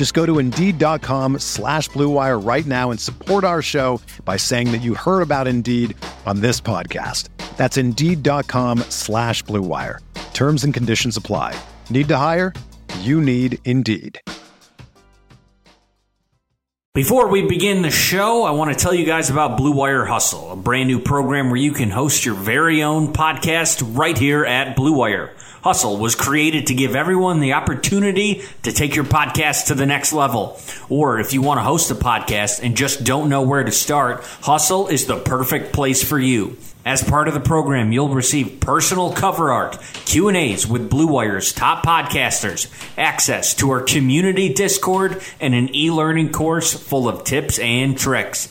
Just go to Indeed.com slash BlueWire right now and support our show by saying that you heard about Indeed on this podcast. That's Indeed.com slash BlueWire. Terms and conditions apply. Need to hire? You need Indeed. Before we begin the show, I want to tell you guys about Blue Wire Hustle, a brand new program where you can host your very own podcast right here at Blue Wire. Hustle was created to give everyone the opportunity to take your podcast to the next level. Or if you want to host a podcast and just don't know where to start, Hustle is the perfect place for you. As part of the program, you'll receive personal cover art, Q&As with Blue Wire's top podcasters, access to our community Discord, and an e-learning course full of tips and tricks.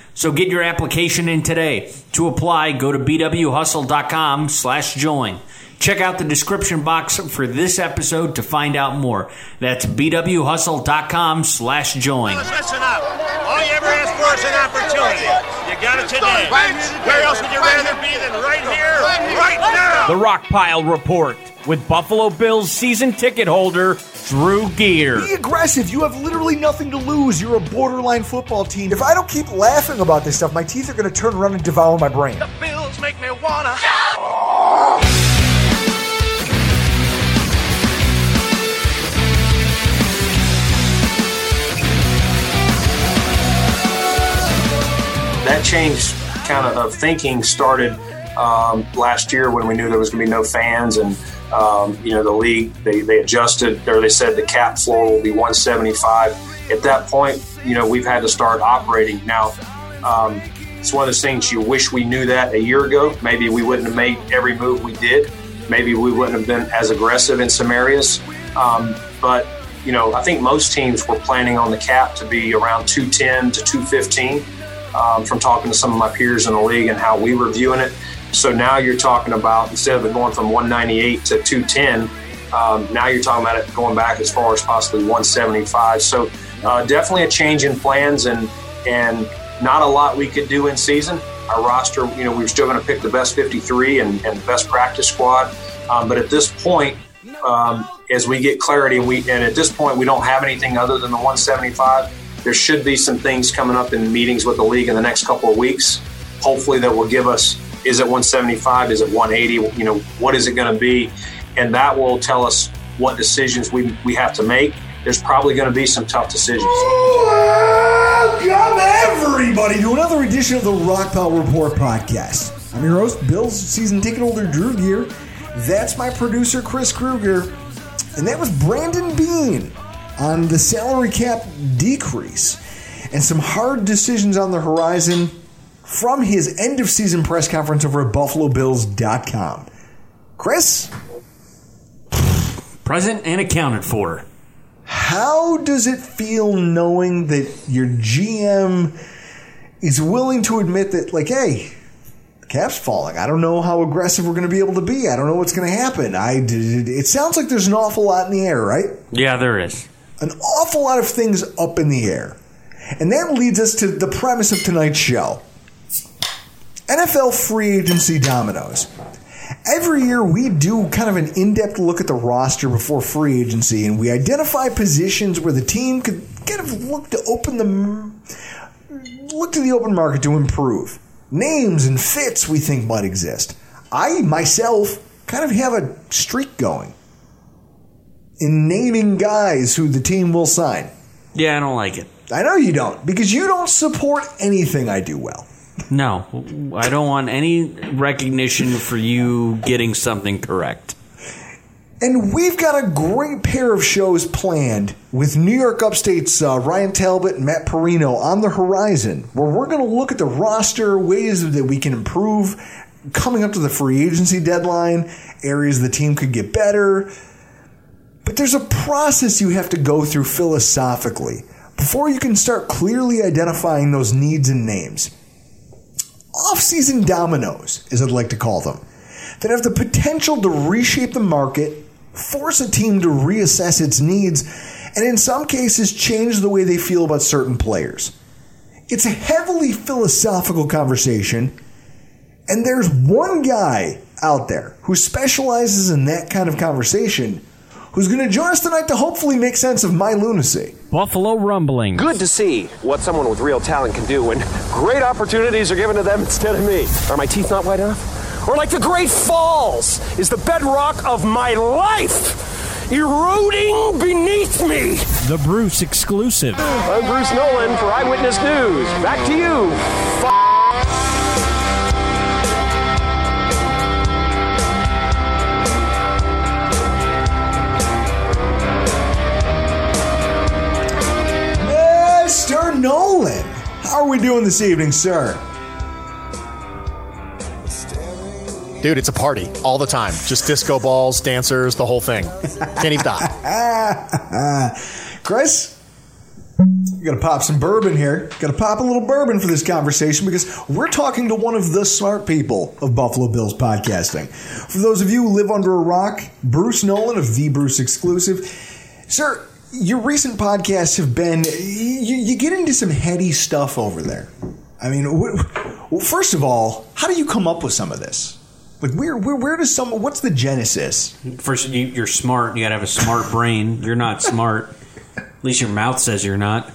So get your application in today. To apply, go to bwhustle.com slash join. Check out the description box for this episode to find out more. That's bwhustle.com slash join. Listen up. All you ever asked for is an opportunity. You got it today. Where else would you rather be than right here, right now? The Rockpile Report with Buffalo Bills season ticket holder Drew Gear. Be aggressive. You have literally nothing to lose. You're a borderline football team. If I don't keep laughing about this stuff, my teeth are going to turn around and devour my brain. The Bills make me wanna. that change kind of, of thinking started um, last year when we knew there was going to be no fans and um, you know the league they, they adjusted or they said the cap floor will be 175 at that point you know we've had to start operating. Now um, it's one of those things you wish we knew that a year ago. Maybe we wouldn't have made every move we did. Maybe we wouldn't have been as aggressive in some areas. Um, but you know i think most teams were planning on the cap to be around 210 to 215 um, from talking to some of my peers in the league and how we were viewing it. So now you're talking about instead of it going from 198 to 210, um, now you're talking about it going back as far as possibly 175. So uh, definitely a change in plans and and not a lot we could do in season. Our roster, you know, we were still going to pick the best 53 and, and best practice squad. Um, but at this point, um, as we get clarity, we and at this point we don't have anything other than the 175 there should be some things coming up in meetings with the league in the next couple of weeks. Hopefully, that will give us is it 175? Is it 180? You know, what is it going to be? And that will tell us what decisions we, we have to make. There's probably going to be some tough decisions. Welcome, everybody, to another edition of the Rock Rockpile Report podcast. I'm your host, Bill's season ticket holder, Drew Gear. That's my producer, Chris Kruger. And that was Brandon Beane on the salary cap decrease and some hard decisions on the horizon from his end of season press conference over at BuffaloBills.com. Chris, Present and accounted for. how does it feel knowing that your GM is willing to admit that, like, hey, the cap's falling. I don't know how aggressive we're going to be able to be. I don't know what's going to happen. I, it sounds like there's an awful lot in the air, right? Yeah, there is. an awful lot of things up in the air. And that leads us to the premise of tonight's show NFL free agency dominoes. Every year, we do kind of an in depth look at the roster before free agency, and we identify positions where the team could kind of look to open the look to the open market to improve. Names and fits we think might exist. I myself kind of have a streak going in naming guys who the team will sign. Yeah, I don't like it. I know you don't, because you don't support anything I do well. No, I don't want any recognition for you getting something correct. And we've got a great pair of shows planned with New York Upstate's uh, Ryan Talbot and Matt Perino on the horizon, where we're going to look at the roster, ways that we can improve coming up to the free agency deadline, areas the team could get better. But there's a process you have to go through philosophically before you can start clearly identifying those needs and names. Off-season dominoes, as I'd like to call them, that have the potential to reshape the market force a team to reassess its needs, and in some cases, change the way they feel about certain players. It's a heavily philosophical conversation, and there's one guy out there who specializes in that kind of conversation who's going to join us tonight to hopefully make sense of my lunacy. Buffalo Rumbling. Good to see what someone with real talent can do when great opportunities are given to them instead of me. Are my teeth not white enough? or like the Great Falls is the bedrock of my life, eroding beneath me. The Bruce exclusive. I'm Bruce Nolan for Eyewitness News. Back to you. F- Nolan, how are we doing this evening, sir? Dude, it's a party all the time. Just disco balls, dancers, the whole thing. Can't even stop. Chris, you got to pop some bourbon here. Got to pop a little bourbon for this conversation because we're talking to one of the smart people of Buffalo Bills podcasting. For those of you who live under a rock, Bruce Nolan of The Bruce Exclusive. Sir, your recent podcasts have been, you, you get into some heady stuff over there. I mean, well, first of all, how do you come up with some of this? Like where where where does someone? What's the genesis? First, you, you're smart. You got to have a smart brain. You're not smart. At least your mouth says you're not.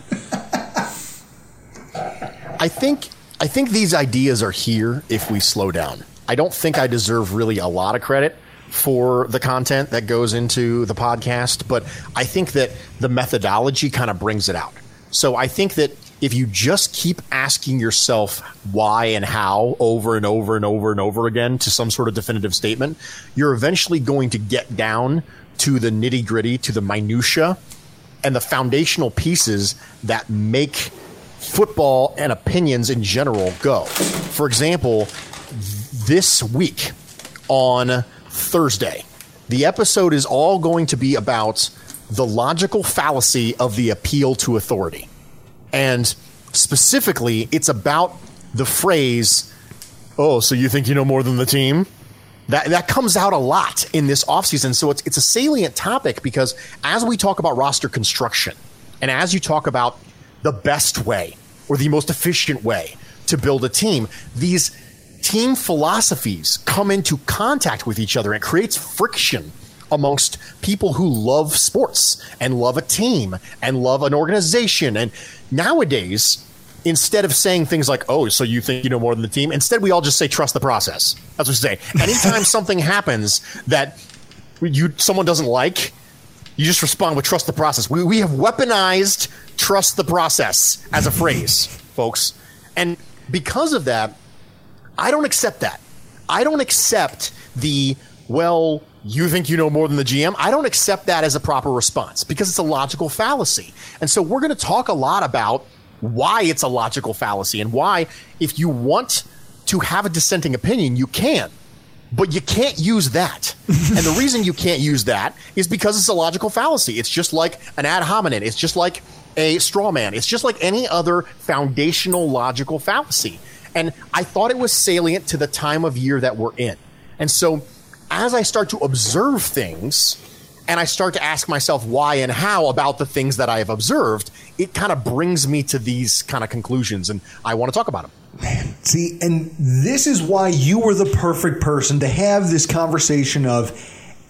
I think I think these ideas are here if we slow down. I don't think I deserve really a lot of credit for the content that goes into the podcast, but I think that the methodology kind of brings it out. So I think that if you just keep asking yourself why and how over and over and over and over again to some sort of definitive statement, you're eventually going to get down to the nitty gritty, to the minutia, and the foundational pieces that make football and opinions in general go. For example, this week on Thursday, the episode is all going to be about the logical fallacy of the appeal to authority. And specifically, it's about the phrase, oh, so you think you know more than the team? That, that comes out a lot in this offseason. So it's, it's a salient topic because as we talk about roster construction and as you talk about the best way or the most efficient way to build a team, these team philosophies come into contact with each other and creates friction amongst people who love sports and love a team and love an organization. And nowadays, instead of saying things like, oh, so you think you know more than the team, instead we all just say, trust the process. That's what we say. Anytime something happens that you someone doesn't like, you just respond with trust the process. We, we have weaponized trust the process as a phrase, folks. And because of that, I don't accept that. I don't accept the, well, you think you know more than the GM. I don't accept that as a proper response because it's a logical fallacy. And so we're going to talk a lot about why it's a logical fallacy and why, if you want to have a dissenting opinion, you can. But you can't use that. and the reason you can't use that is because it's a logical fallacy. It's just like an ad hominem. It's just like a straw man. It's just like any other foundational logical fallacy. And I thought it was salient to the time of year that we're in. And so as I start to observe things and I start to ask myself why and how about the things that I have observed, it kind of brings me to these kind of conclusions, and I want to talk about them. Man, See, and this is why you were the perfect person to have this conversation of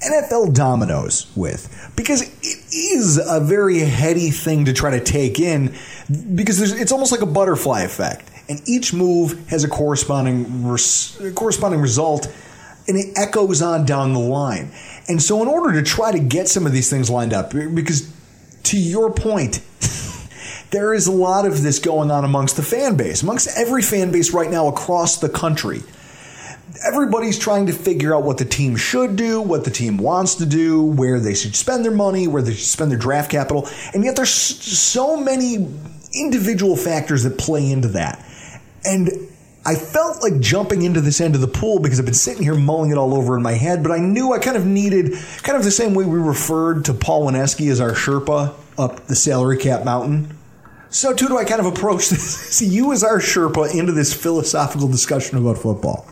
NFL dominoes with. Because it is a very heady thing to try to take in, because it's almost like a butterfly effect. And each move has a corresponding, res- corresponding result, and it echoes on down the line. And so, in order to try to get some of these things lined up, because to your point, there is a lot of this going on amongst the fan base, amongst every fan base right now across the country. Everybody's trying to figure out what the team should do, what the team wants to do, where they should spend their money, where they should spend their draft capital. And yet there's so many individual factors that play into that. And I felt like jumping into this end of the pool because I've been sitting here mulling it all over in my head, but I knew I kind of needed, kind of the same way we referred to Paul Wineski as our Sherpa up the salary cap mountain. So too do I kind of approach this, see you as our Sherpa into this philosophical discussion about football.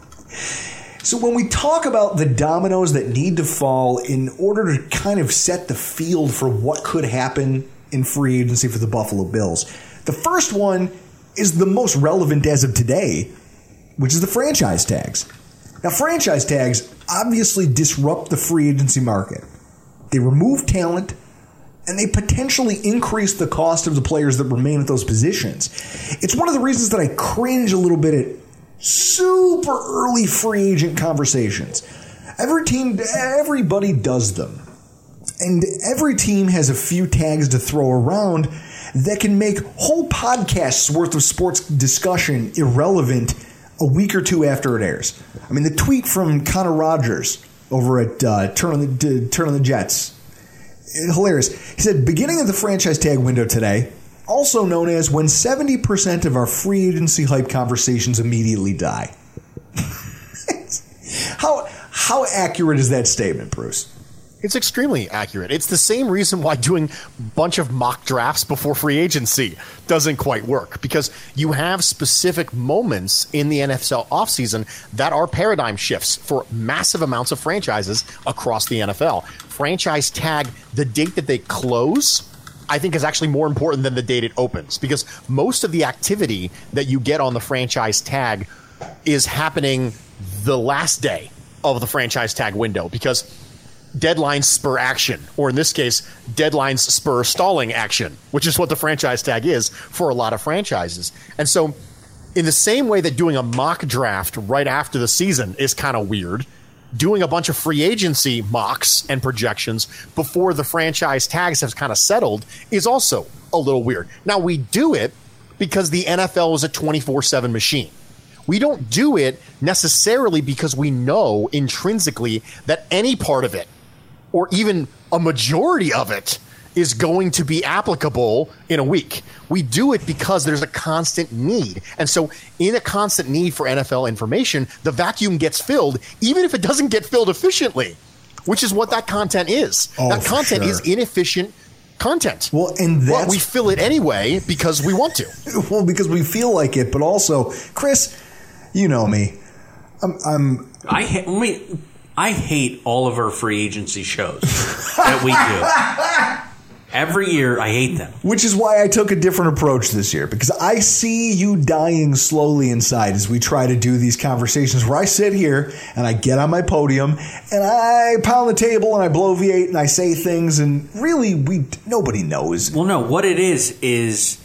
So when we talk about the dominoes that need to fall in order to kind of set the field for what could happen in free agency for the Buffalo Bills, the first one is the most relevant as of today, which is the franchise tags. Now, franchise tags obviously disrupt the free agency market. They remove talent and they potentially increase the cost of the players that remain at those positions. It's one of the reasons that I cringe a little bit at super early free agent conversations. Every team, everybody does them. And every team has a few tags to throw around that can make whole podcasts worth of sports discussion irrelevant a week or two after it airs. I mean, the tweet from Connor Rogers over at uh, Turn on the Turn on the Jets, hilarious. He said, beginning of the franchise tag window today, also known as when 70% of our free agency hype conversations immediately die. how how accurate is that statement, Bruce? It's extremely accurate. It's the same reason why doing a bunch of mock drafts before free agency doesn't quite work because you have specific moments in the NFL offseason that are paradigm shifts for massive amounts of franchises across the NFL. Franchise tag the date that they close I think is actually more important than the date it opens because most of the activity that you get on the franchise tag is happening the last day of the franchise tag window because deadlines spur action, or in this case, deadlines spur stalling action, which is what the franchise tag is for a lot of franchises. And so, in the same way that doing a mock draft right after the season is kind of weird, doing a bunch of free agency mocks and projections before the franchise tags have kind of settled is also a little weird. Now, we do it because the NFL is a 24 7 machine. We don't do it necessarily because we know intrinsically that any part of it or even a majority of it is going to be applicable in a week. We do it because there's a constant need. And so, in a constant need for NFL information, the vacuum gets filled, even if it doesn't get filled efficiently, which is what that content is. Oh, that content sure. is inefficient content. Well, and But that's we fill it anyway because we want to. well because we feel like it, but also, Chris, you know me. I'm, I'm I ha- let me, I hate all of our free agency shows that we do. Every year, I hate them. Which is why I took a different approach this year because I see you dying slowly inside as we try to do these conversations where I sit here and I get on my podium and I pound the table and I V8 and I say things and really we nobody knows. Well, no, what it is is,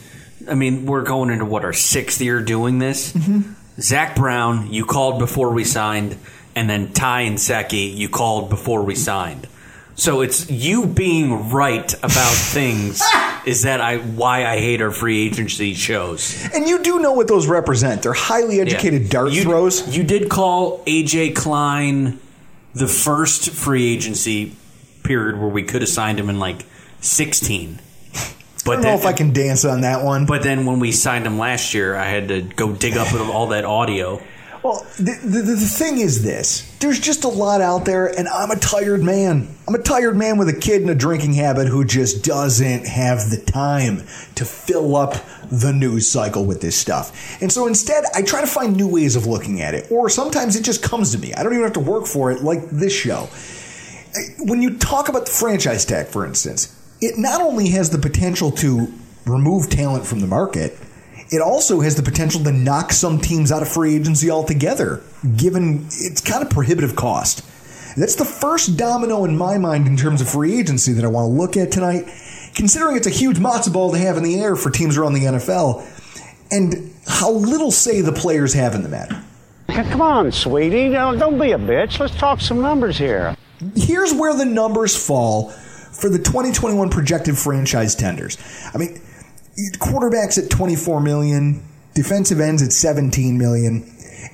I mean, we're going into what our sixth year doing this. Mm-hmm. Zach Brown, you called before we signed, and then Ty Nsekhe, you called before we signed. So it's you being right about things is that I why I hate our free agency shows. And you do know what those represent. They're highly educated Yeah. dart you, throws. You did call AJ Klein the first free agency period where we could have signed him in like 16. But I don't know if I can dance on that one. But then when we signed him last year, I had to go dig up all that audio. Well, the, the, the thing is this there's just a lot out there, and I'm a tired man. I'm a tired man with a kid and a drinking habit who just doesn't have the time to fill up the news cycle with this stuff. And so instead, I try to find new ways of looking at it, or sometimes it just comes to me. I don't even have to work for it, like this show. When you talk about the franchise tag, for instance, it not only has the potential to remove talent from the market, it also has the potential to knock some teams out of free agency altogether, given its kind of prohibitive cost. That's the first domino in my mind in terms of free agency that I want to look at tonight, considering it's a huge matzo ball to have in the air for teams around the NFL, and how little say the players have in the matter. Come on, sweetie. Don't, don't be a bitch. Let's talk some numbers here. Here's where the numbers fall for the 2021 projected franchise tenders. I mean, quarterbacks at 24 million, defensive ends at 17 million.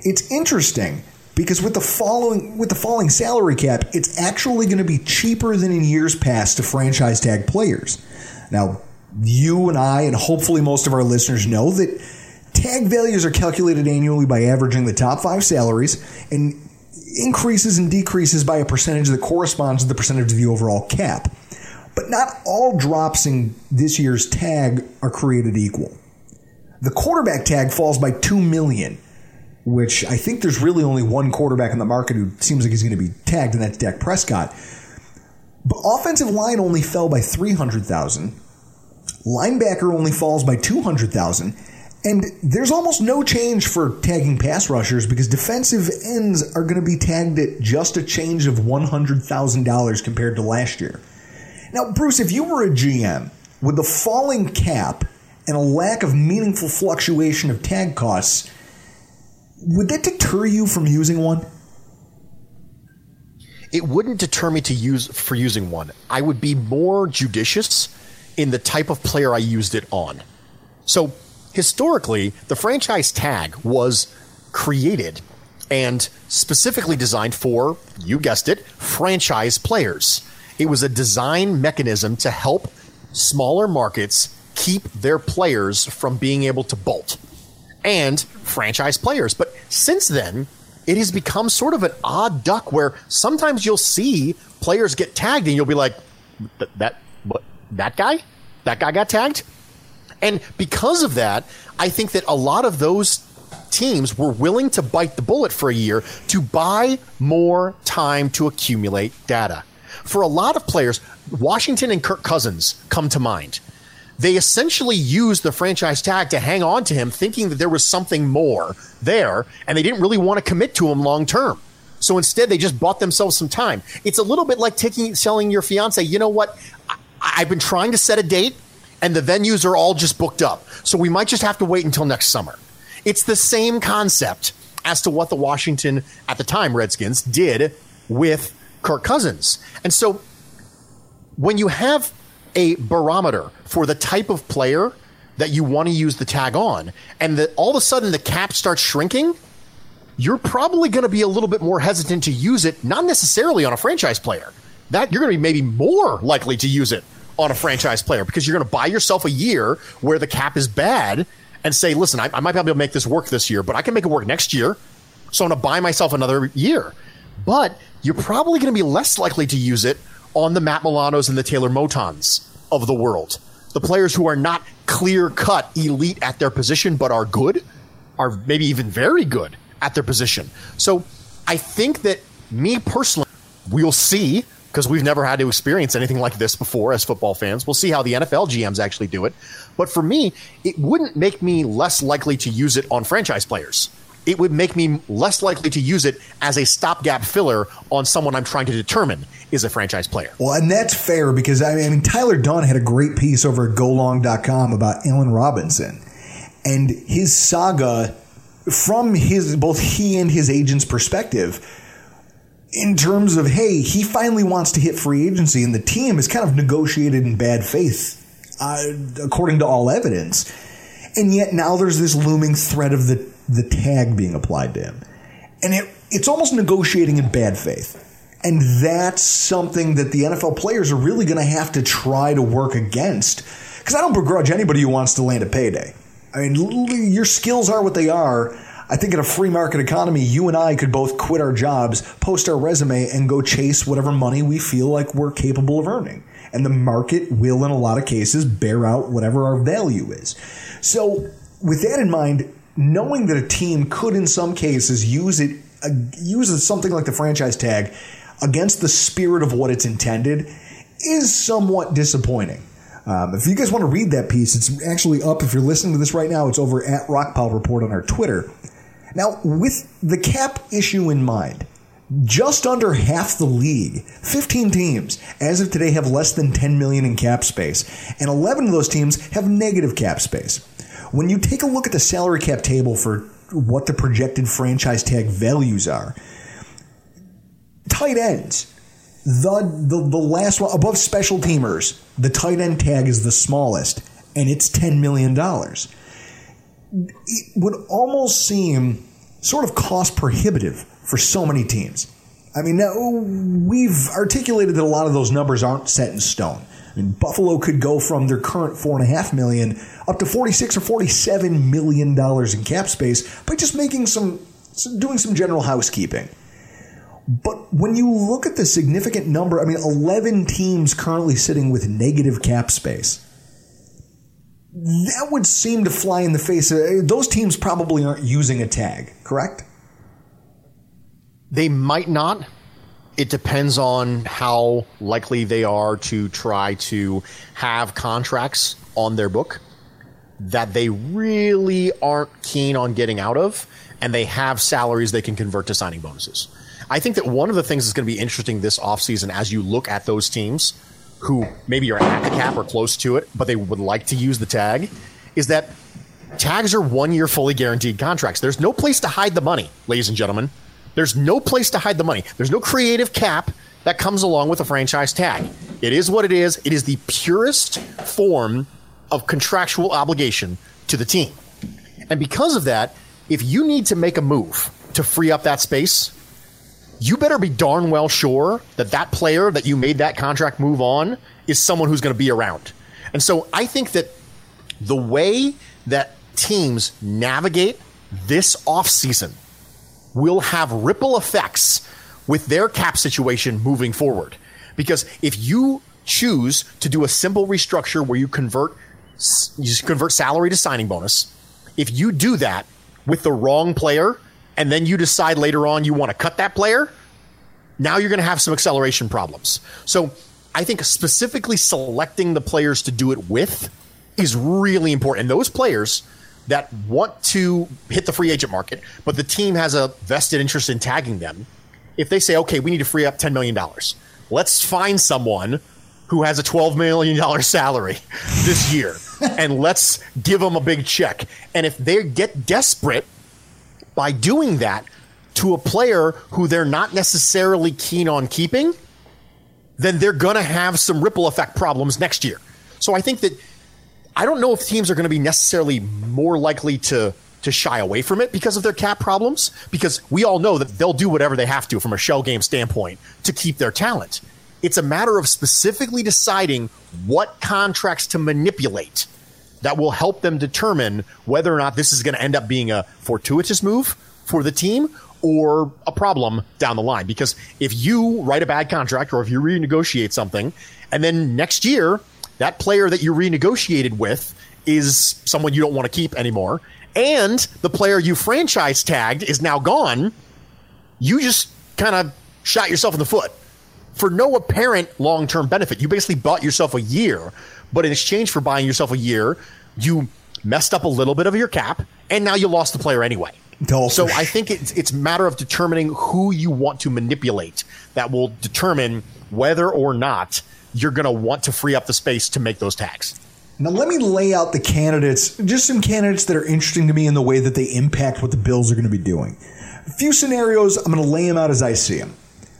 It's interesting because with the following with the falling salary cap, it's actually going to be cheaper than in years past to franchise tag players. Now, you and I and hopefully most of our listeners know that tag values are calculated annually by averaging the top 5 salaries and increases and decreases by a percentage that corresponds to the percentage of the overall cap. But not all drops in this year's tag are created equal. The quarterback tag falls by 2 million, which I think there's really only one quarterback in the market who seems like he's going to be tagged and that's Dak Prescott. But offensive line only fell by 300,000. Linebacker only falls by 200,000. And there's almost no change for tagging pass rushers because defensive ends are going to be tagged at just a change of $100,000 compared to last year. Now, Bruce, if you were a GM with the falling cap and a lack of meaningful fluctuation of tag costs, would that deter you from using one? It wouldn't deter me to use for using one. I would be more judicious in the type of player I used it on. So, historically, the franchise tag was created and specifically designed for, you guessed it, franchise players. It was a design mechanism to help smaller markets keep their players from being able to bolt and franchise players. But since then, it has become sort of an odd duck where sometimes you'll see players get tagged and you'll be like, that, what, that guy? That guy got tagged? And because of that, I think that a lot of those teams were willing to bite the bullet for a year to buy more time to accumulate data for a lot of players, Washington and Kirk Cousins come to mind. They essentially used the franchise tag to hang on to him, thinking that there was something more there, and they didn't really want to commit to him long term. So instead, they just bought themselves some time. It's a little bit like taking selling your fiance. You know what? I, I've been trying to set a date, and the venues are all just booked up. So we might just have to wait until next summer. It's the same concept as to what the Washington at the time Redskins did with Kirk Cousins. And so when you have a barometer for the type of player that you want to use the tag on, and that all of a sudden the cap starts shrinking, you're probably going to be a little bit more hesitant to use it, not necessarily on a franchise player. That you're going to be maybe more likely to use it on a franchise player because you're going to buy yourself a year where the cap is bad and say, listen, I, I might be able to make this work this year, but I can make it work next year. So I'm going to buy myself another year. But you're probably going to be less likely to use it on the Matt Milanos and the Taylor Motons of the world. The players who are not clear cut elite at their position, but are good, are maybe even very good at their position. So I think that me personally, we'll see because we've never had to experience anything like this before as football fans. We'll see how the NFL GMs actually do it. But for me, it wouldn't make me less likely to use it on franchise players it would make me less likely to use it as a stopgap filler on someone I'm trying to determine is a franchise player. Well, and that's fair because I mean Tyler Dunne had a great piece over at golong.com about Allen Robinson and his saga from his both he and his agent's perspective in terms of hey, he finally wants to hit free agency and the team is kind of negotiated in bad faith uh, according to all evidence. And yet now there's this looming threat of the the tag being applied to him. And it, it's almost negotiating in bad faith. And that's something that the NFL players are really going to have to try to work against. Because I don't begrudge anybody who wants to land a payday. I mean, your skills are what they are. I think in a free market economy, you and I could both quit our jobs, post our resume, and go chase whatever money we feel like we're capable of earning. And the market will, in a lot of cases, bear out whatever our value is. So, with that in mind, knowing that a team could, in some cases, use it, uh, use something like the franchise tag against the spirit of what it's intended is somewhat disappointing. Um, if you guys want to read that piece, it's actually up. If you're listening to this right now, it's over at Rockpile Report on our Twitter. Now, with the cap issue in mind, just under half the league, 15 teams, as of today, have less than 10 million in cap space, and 11 of those teams have negative cap space. When you take a look at the salary cap table for what the projected franchise tag values are, tight ends, the, the, the last one above special teamers, the tight end tag is the smallest, and it's $10 million. It would almost seem sort of cost prohibitive for so many teams. I mean, we've articulated that a lot of those numbers aren't set in stone. I mean, Buffalo could go from their current four and a half million up to forty-six or forty-seven million dollars in cap space by just making some, doing some general housekeeping. But when you look at the significant number, I mean, 11 teams currently sitting with negative cap space. That would seem to fly in the face of eh, those teams probably aren't using a tag, correct? They might not. It depends on how likely they are to try to have contracts on their book that they really aren't keen on getting out of, and they have salaries they can convert to signing bonuses. I think that one of the things that's going to be interesting this offseason as you look at those teams who maybe are at the cap or close to it, but they would like to use the tag, is that tags are one year fully guaranteed contracts. There's no place to hide the money, ladies and gentlemen. There's no place to hide the money. There's no creative cap that comes along with a franchise tag. It is what it is. It is the purest form of contractual obligation to the team. And because of that, if you need to make a move to free up that space, you better be darn well sure that that player that you made that contract move on is someone who's going to be around. And so I think that the way that teams navigate this offseason will have ripple effects with their cap situation moving forward. Because if you choose to do a simple restructure where you convert you convert salary to signing bonus, if you do that with the wrong player, and then you decide later on you want to cut that player, now you're going to have some acceleration problems. So I think specifically selecting the players to do it with is really important. And those players that want to hit the free agent market, but the team has a vested interest in tagging them, if they say, okay, we need to free up $10 million, let's find someone who has a $12 million salary this year and let's give them a big check. And if they get desperate by doing that to a player who they're not necessarily keen on keeping, then they're going to have some ripple effect problems next year. So I think that I don't know if teams are going to be necessarily more likely to to shy away from it because of their cap problems because we all know that they'll do whatever they have to from a shell game standpoint to keep their talent. It's a matter of specifically deciding what contracts to manipulate that will help them determine whether or not this is going to end up being a fortuitous move for the team or a problem down the line. Because if you write a bad contract or if you renegotiate something, and then next year, that player that you renegotiated with is someone you don't want to keep anymore, and the player you franchise tagged is now gone, you just kind of shot yourself in the foot for no apparent long term benefit. You basically bought yourself a year, but in exchange for buying yourself a year, you messed up a little bit of your cap, and now you lost the player anyway. So I think it's it's a matter of determining who you want to manipulate that will determine whether or not you're going to want to free up the space to make those tags. Now, let me lay out the candidates, just some candidates that are interesting to me in the way that they impact what the Bills are going to be doing. A few scenarios, I'm going to lay them out as I see them.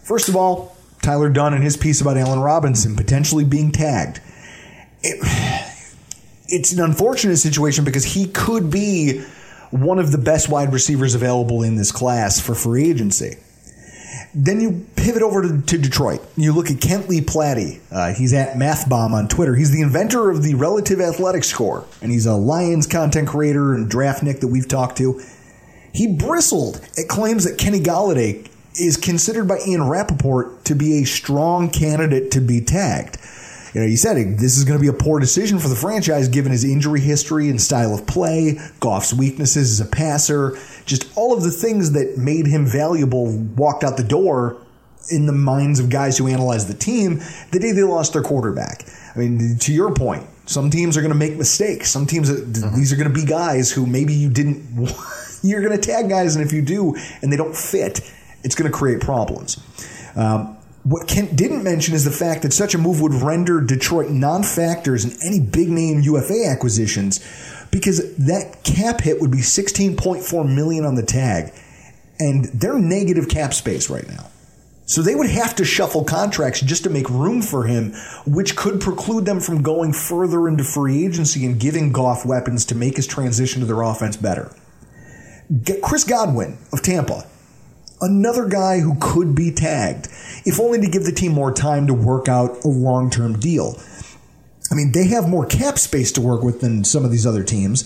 First of all, Tyler Dunne and his piece about Allen Robinson potentially being tagged. It, it's an unfortunate situation because he could be one of the best wide receivers available in this class for free agency. Then you pivot over to, to Detroit. You look at Kent Lee Platte. Uh, he's at MathBomb on Twitter. He's the inventor of the relative athletic score, and he's a Lions content creator and draftnik that we've talked to. He bristled at claims that Kenny Golladay is considered by Ian Rapoport to be a strong candidate to be tagged. You know, he said this is going to be a poor decision for the franchise given his injury history and style of play, Goff's weaknesses as a passer, just all of the things that made him valuable walked out the door in the minds of guys who analyze the team the day they lost their quarterback. I mean, to your point, Some teams are going to make mistakes. Some teams, these are going to be guys who maybe you didn't. You're going to tag guys, and if you do, and they don't fit, it's going to create problems. Um, what Kent didn't mention is the fact that such a move would render Detroit non-factors in any big name UFA acquisitions because that cap hit would be 16.4 million on the tag and they're negative cap space right now. So they would have to shuffle contracts just to make room for him, which could preclude them from going further into free agency and giving Goff weapons to make his transition to their offense better. Chris Godwin of Tampa, another guy who could be tagged, if only to give the team more time to work out a long term deal. I mean, they have more cap space to work with than some of these other teams,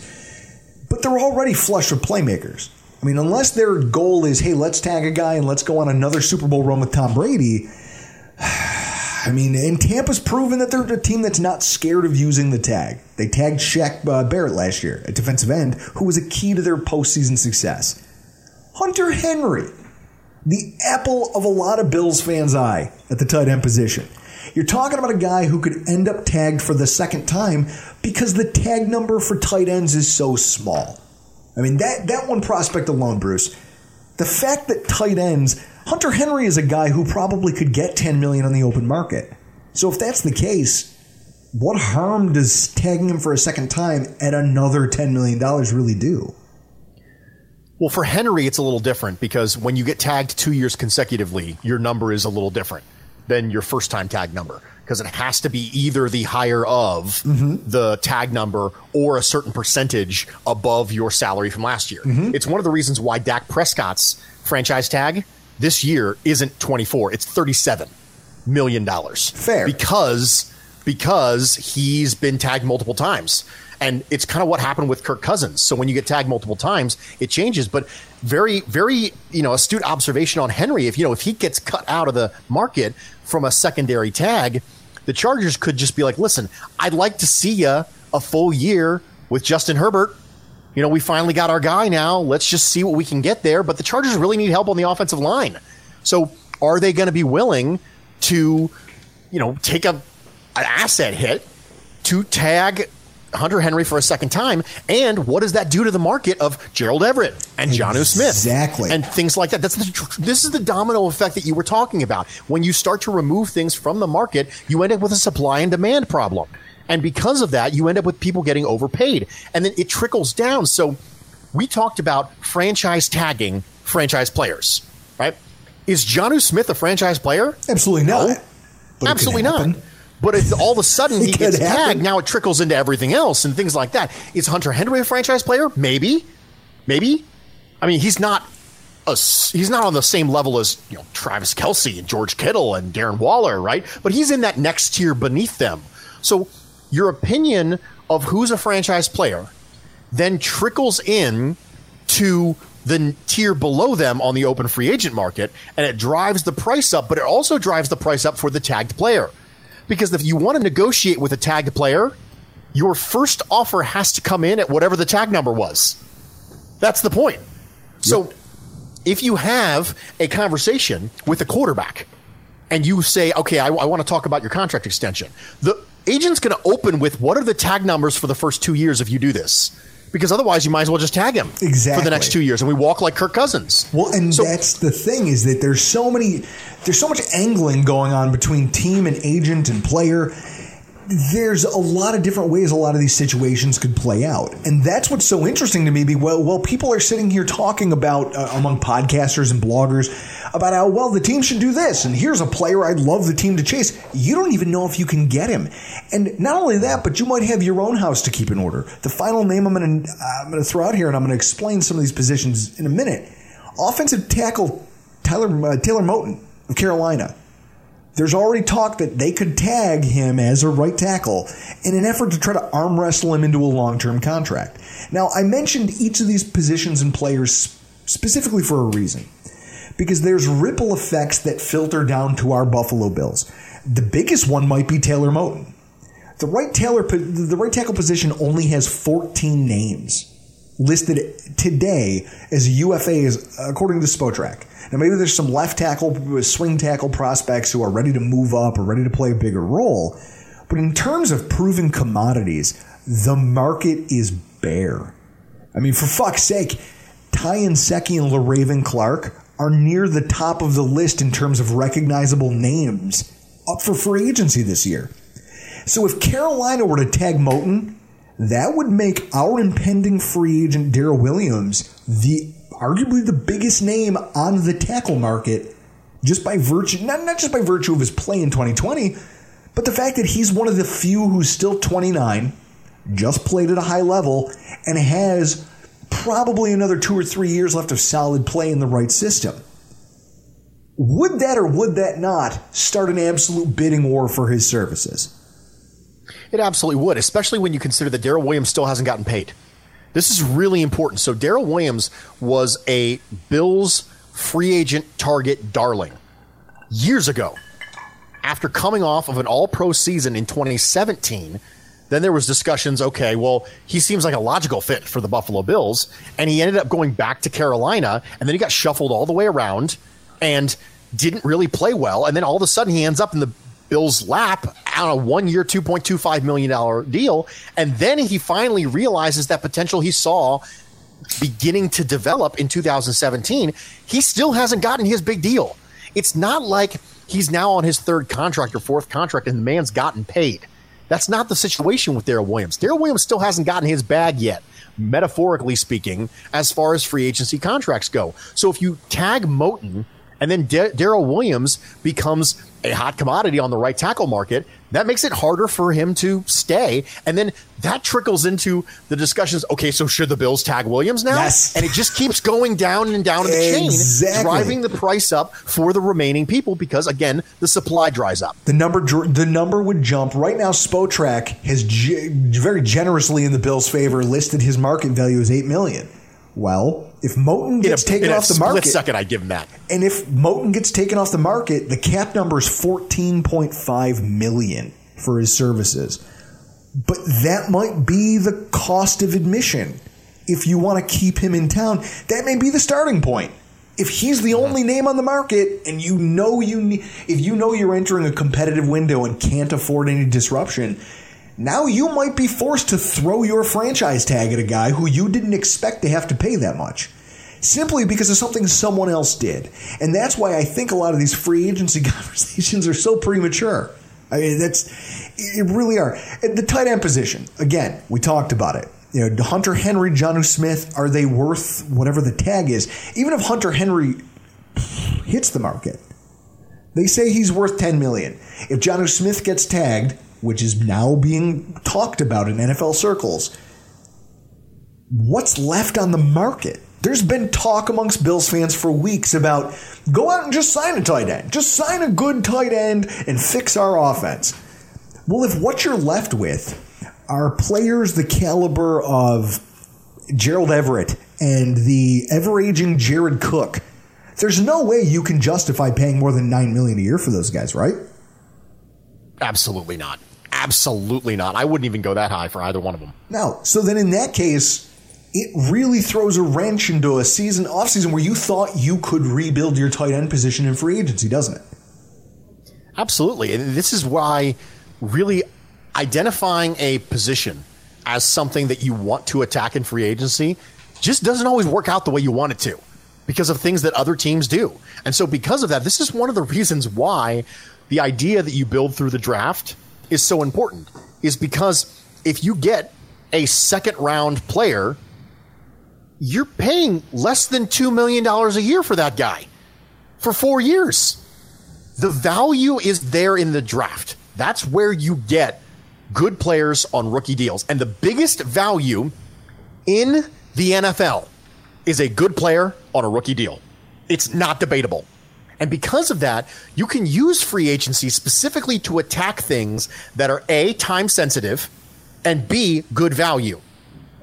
but they're already flush with playmakers. I mean, unless their goal is, hey, let's tag a guy and let's go on another Super Bowl run with Tom Brady. I mean, and Tampa's proven that they're a team that's not scared of using the tag. They tagged Shaq uh, Barrett last year, a defensive end, who was a key to their postseason success. Hunter Henry, the apple of a lot of Bills fans' eye at the tight end position. You're talking about a guy who could end up tagged for the second time because the tag number for tight ends is so small. I mean, that, that one prospect alone, Bruce, the fact that tight ends, Hunter Henry is a guy who probably could get 10 million on the open market. So if that's the case, what harm does tagging him for a second time at another $10 million really do? Well, for Henry, it's a little different because when you get tagged two years consecutively, your number is a little different than your first time tag number because it has to be either the higher of mm-hmm. the tag number or a certain percentage above your salary from last year. Mm-hmm. It's one of the reasons why Dak Prescott's franchise tag this year isn't 24, it's 37 million dollars. Fair. Because because he's been tagged multiple times. And it's kind of what happened with Kirk Cousins. So when you get tagged multiple times, it changes. But very, very, you know, astute observation on Henry. If you know, if he gets cut out of the market from a secondary tag, the Chargers could just be like, listen, I'd like to see you a full year with Justin Herbert. You know, we finally got our guy now. Let's just see what we can get there. But the Chargers really need help on the offensive line. So are they going to be willing to, you know, take a an asset hit to tag Hunter Henry for a second time. And what does that do to the market of Gerald Everett and Jonnu Smith? Exactly. And things like that. That's the, this is the domino effect that you were talking about. When you start to remove things from the market, you end up with a supply and demand problem. And because of that, you end up with people getting overpaid. And then it trickles down. So we talked about franchise tagging franchise players, right? Is Jonnu Smith a franchise player? Absolutely not. No. Absolutely not. But if all of a sudden he gets tagged, now it trickles into everything else and things like that. Is Hunter Henry a franchise player? Maybe, maybe. I mean, he's not a, he's not on the same level as you know Travis Kelce and George Kittle and Darren Waller, right? But he's in that next tier beneath them. So your opinion of who's a franchise player then trickles in to the tier below them on the open free agent market, and it drives the price up. But it also drives the price up for the tagged player. Because if you want to negotiate with a tagged player, your first offer has to come in at whatever the tag number was. That's the point. So if you have a conversation with a quarterback and you say, okay, I, I want to talk about your contract extension, the agent's going to open with what are the tag numbers for the first two years if you do this? Because otherwise you might as well just tag him exactly for the next two years, and we walk like Kirk Cousins. Well, and so, that's the thing is that there's so many, there's so much angling going on between team and agent and player. There's a lot of different ways a lot of these situations could play out, and that's what's so interesting to me. Well, well, people are sitting here talking about uh, among podcasters and bloggers about how well the team should do this, and here's a player I'd love the team to chase. You don't even know if you can get him, and not only that, but you might have your own house to keep in order. The final name I'm going to I'm going to throw out here, and I'm going to explain some of these positions in a minute. Offensive tackle Tyler uh, Taylor Moton of Carolina. There's already talk that they could tag him as a right tackle in an effort to try to arm wrestle him into a long term contract. Now, I mentioned each of these positions and players specifically for a reason because there's ripple effects that filter down to our Buffalo Bills. The biggest one might be Taylor Moton. The right Taylor, the right tackle position only has 14 names listed today as UFAs according to Spotrac. Now maybe there's some left tackle, swing tackle prospects who are ready to move up or ready to play a bigger role. But in terms of proven commodities, the market is bare. I mean, for fuck's sake, Ty Nsekhe and Le'Raven Clark are near the top of the list in terms of recognizable names up for free agency this year. So if Carolina were to tag Moton, that would make our impending free agent Daryl Williams the arguably the biggest name on the tackle market just by virtue not, not just by virtue of his play in 2020 but the fact that he's one of the few who's still 29 just played at a high level and has probably another two or three years left of solid play in the right system would that or would that not start an absolute bidding war for his services it absolutely would, especially when you consider that Daryl Williams still hasn't gotten paid. This is really important. So Daryl Williams was a Bills free agent target darling years ago. After coming off of an all-pro season in 2017, then there was discussions, okay, well, he seems like a logical fit for the Buffalo Bills, and he ended up going back to Carolina, and then he got shuffled all the way around and didn't really play well, and then all of a sudden he ends up in the Bill's lap on a one year, $2.25 million deal. And then he finally realizes that potential he saw beginning to develop in 2017. He still hasn't gotten his big deal. It's not like he's now on his third contract or fourth contract and the man's gotten paid. That's not the situation with Daryl Williams. Daryl Williams still hasn't gotten his bag yet, metaphorically speaking, as far as free agency contracts go. So if you tag Moton and then Daryl Williams becomes a hot commodity on the right tackle market, that makes it harder for him to stay. And then that trickles into the discussions. Okay, so should the Bills tag Williams now? Yes. And it just keeps going down and down in the exactly. chain, driving the price up for the remaining people because again, the supply dries up. The number the number would jump. Right now Spotrac has ge- very generously in the Bills' favor listed his market value as 8 million. Well, if Moton gets a, taken off the market, second, I give him that. And if Moton gets taken off the market, the cap number is fourteen point five million for his services. But that might be the cost of admission. If you want to keep him in town, that may be the starting point. If he's the uh-huh. only name on the market, and you know you need, if you know you're entering a competitive window and can't afford any disruption, now you might be forced to throw your franchise tag at a guy who you didn't expect to have to pay that much. Simply because of something someone else did. And that's why I think a lot of these free agency conversations are so premature. I mean, that's, it really are. The tight end position, again, we talked about it. You know, Hunter Henry, Jonnu Smith, are they worth whatever the tag is? Even if Hunter Henry hits the market, they say he's worth 10 million. If Jonnu Smith gets tagged, which is now being talked about in NFL circles, what's left on the market? There's been talk amongst Bills fans for weeks about go out and just sign a tight end. Just sign a good tight end and fix our offense. Well, if what you're left with are players the caliber of Gerald Everett and the ever aging Jared Cook, there's no way you can justify paying more than nine million a year for those guys, right? Absolutely not. Absolutely not. I wouldn't even go that high for either one of them. No. So then in that case, it really throws a wrench into a season off season where you thought you could rebuild your tight end position in free agency, doesn't it? Absolutely. And this is why really identifying a position as something that you want to attack in free agency just doesn't always work out the way you want it to because of things that other teams do. And so because of that, this is one of the reasons why the idea that you build through the draft is so important is because if you get a second round player, you're paying less than $2 million a year for that guy for four years. The value is there in the draft. That's where you get good players on rookie deals. And the biggest value in the NFL is a good player on a rookie deal. It's not debatable. And because of that, you can use free agency specifically to attack things that are A, time sensitive, and B, good value.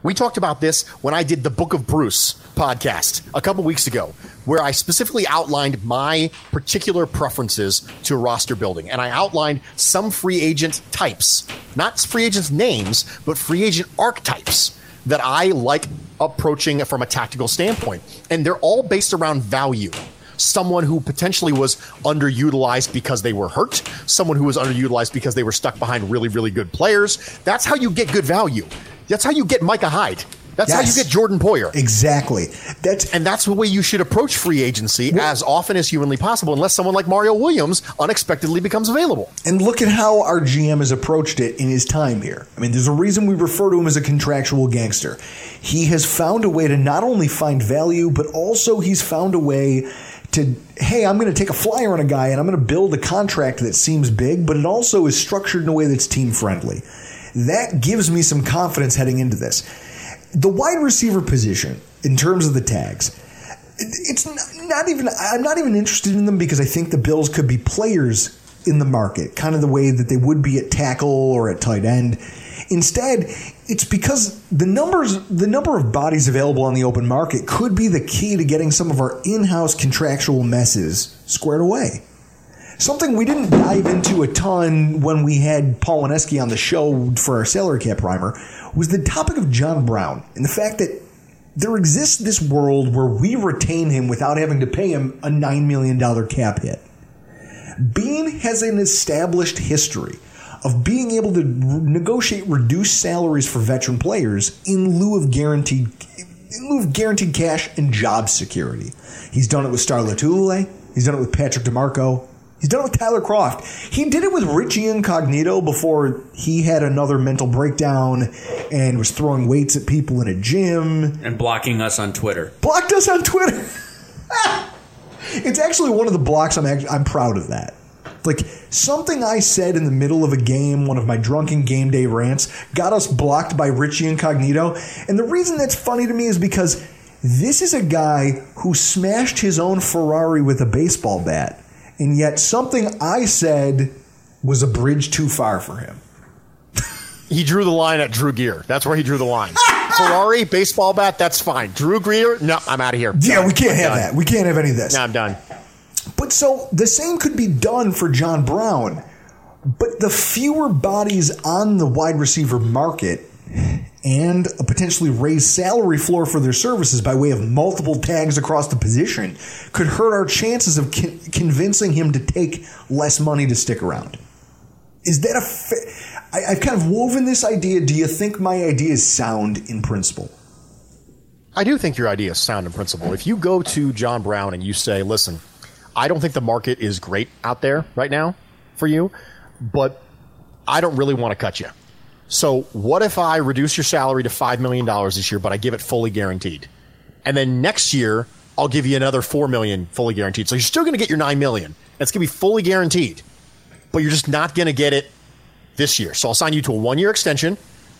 We talked about this when I did the Book of Bruce podcast a couple weeks ago, where I specifically outlined my particular preferences to roster building. And I outlined some free agent types, not free agents' names, but free agent archetypes that I like approaching from a tactical standpoint. And they're all based around value. Someone who potentially was underutilized because they were hurt, someone who was underutilized because they were stuck behind really, really good players. That's how you get good value. That's how you get Micah Hyde. That's how you get Jordan Poyer. Exactly. That's And that's the way you should approach free agency as often as humanly possible, unless someone like Mario Williams unexpectedly becomes available. And look at how our GM has approached it in his time here. I mean, there's a reason we refer to him as a contractual gangster. He has found a way to not only find value, but also he's found a way to, hey, I'm going to take a flyer on a guy and I'm going to build a contract that seems big, but it also is structured in a way that's team friendly. That gives me some confidence heading into this. The wide receiver position, in terms of the tags, it's not, not even I'm not even interested in them because I think the Bills could be players in the market, kind of the way that they would be at tackle or at tight end. Instead, it's because the numbers the number of bodies available on the open market could be the key to getting some of our in-house contractual messes squared away. Something we didn't dive into a ton when we had Paul Wineski on the show for our salary cap primer was the topic of John Brown and the fact that there exists this world where we retain him without having to pay him a $9 million cap hit. Beane has an established history of being able to negotiate reduced salaries for veteran players in lieu of guaranteed in lieu of guaranteed cash and job security. He's done it with Star Lotulelei. He's done it with Patrick DiMarco. He's done it with Tyler Kroft. He did it with Richie Incognito before he had another mental breakdown and was throwing weights at people in a gym. And blocking us on Twitter. Blocked us on Twitter. it's actually one of the blocks I'm actually, I'm proud of that. Like something I said in the middle of a game, one of my drunken game day rants, got us blocked by Richie Incognito. And the reason that's funny to me is because this is a guy who smashed his own Ferrari with a baseball bat. And yet something I said was a bridge too far for him. He drew the line at Drew Gear. That's where he drew the line. Ferrari, baseball bat, that's fine. Drew Gear, no, I'm out of here. Yeah, we can't I'm have done. that. We can't have any of this. No, I'm done. But so the same could be done for John Brown, but the fewer bodies on the wide receiver market and a potentially raised salary floor for their services by way of multiple tags across the position could hurt our chances of con- convincing him to take less money to stick around. Is that a fa- I, I've kind of woven this idea. Do you think my idea is sound in principle? I do think your idea is sound in principle. If you go to John Brown and you say, listen, I don't think the market is great out there right now for you, but I don't really want to cut you. So what if I reduce your salary to $5 million this year, but I give it fully guaranteed? And then next year, I'll give you another 4 million fully guaranteed. So you're still going to get your $9 million. It's going to be fully guaranteed, but you're just not going to get it this year. So I'll sign you to a one year extension,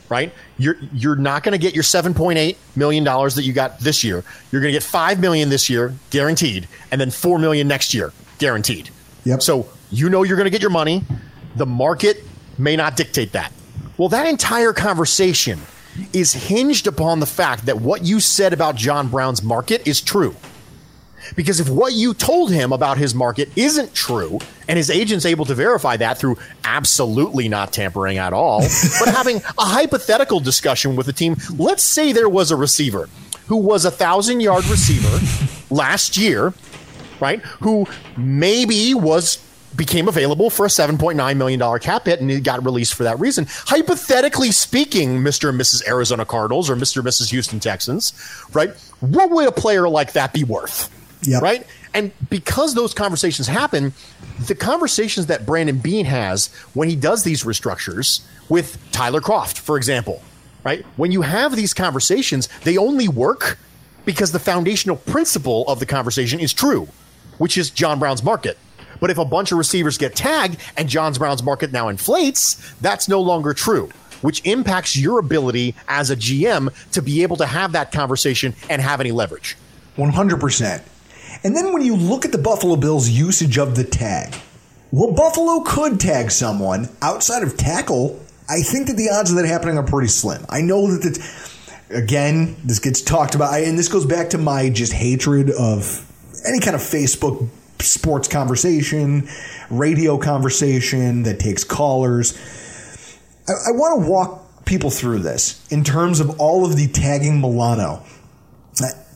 right? You're you're not going to get your seven point eight million dollars that you got this year. You're going to get five million this year, guaranteed, and then four million next year, guaranteed. Yep. So you know you're going to get your money. The market may not dictate that. Well, that entire conversation is hinged upon the fact that what you said about John Brown's market is true. Because if what you told him about his market isn't true, and his agent's able to verify that through absolutely not tampering at all, but having a hypothetical discussion with the team, let's say there was a receiver who was a thousand yard receiver last year, right? Who maybe was became available for a $7.9 million cap hit and he got released for that reason. Hypothetically speaking, Mr. and Mrs. Arizona Cardinals or Mr. and Mrs. Houston Texans, right? What would a player like that be worth? Yep. Right? And because those conversations happen, the conversations that Brandon Beane has when he does these restructures with Tyler Kroft, for example, right? When you have these conversations, they only work because the foundational principle of the conversation is true, which is John Brown's market. But if a bunch of receivers get tagged and John Brown's market now inflates, that's no longer true, which impacts your ability as a GM to be able to have that conversation and have any leverage. 100%. And then when you look at the Buffalo Bills' usage of the tag, well, Buffalo could tag someone outside of tackle. I think that the odds of that happening are pretty slim. I know that, that again, this gets talked about, and this goes back to my just hatred of any kind of Facebook sports conversation, radio conversation that takes callers. I, I want to walk people through this in terms of all of the tagging Milano.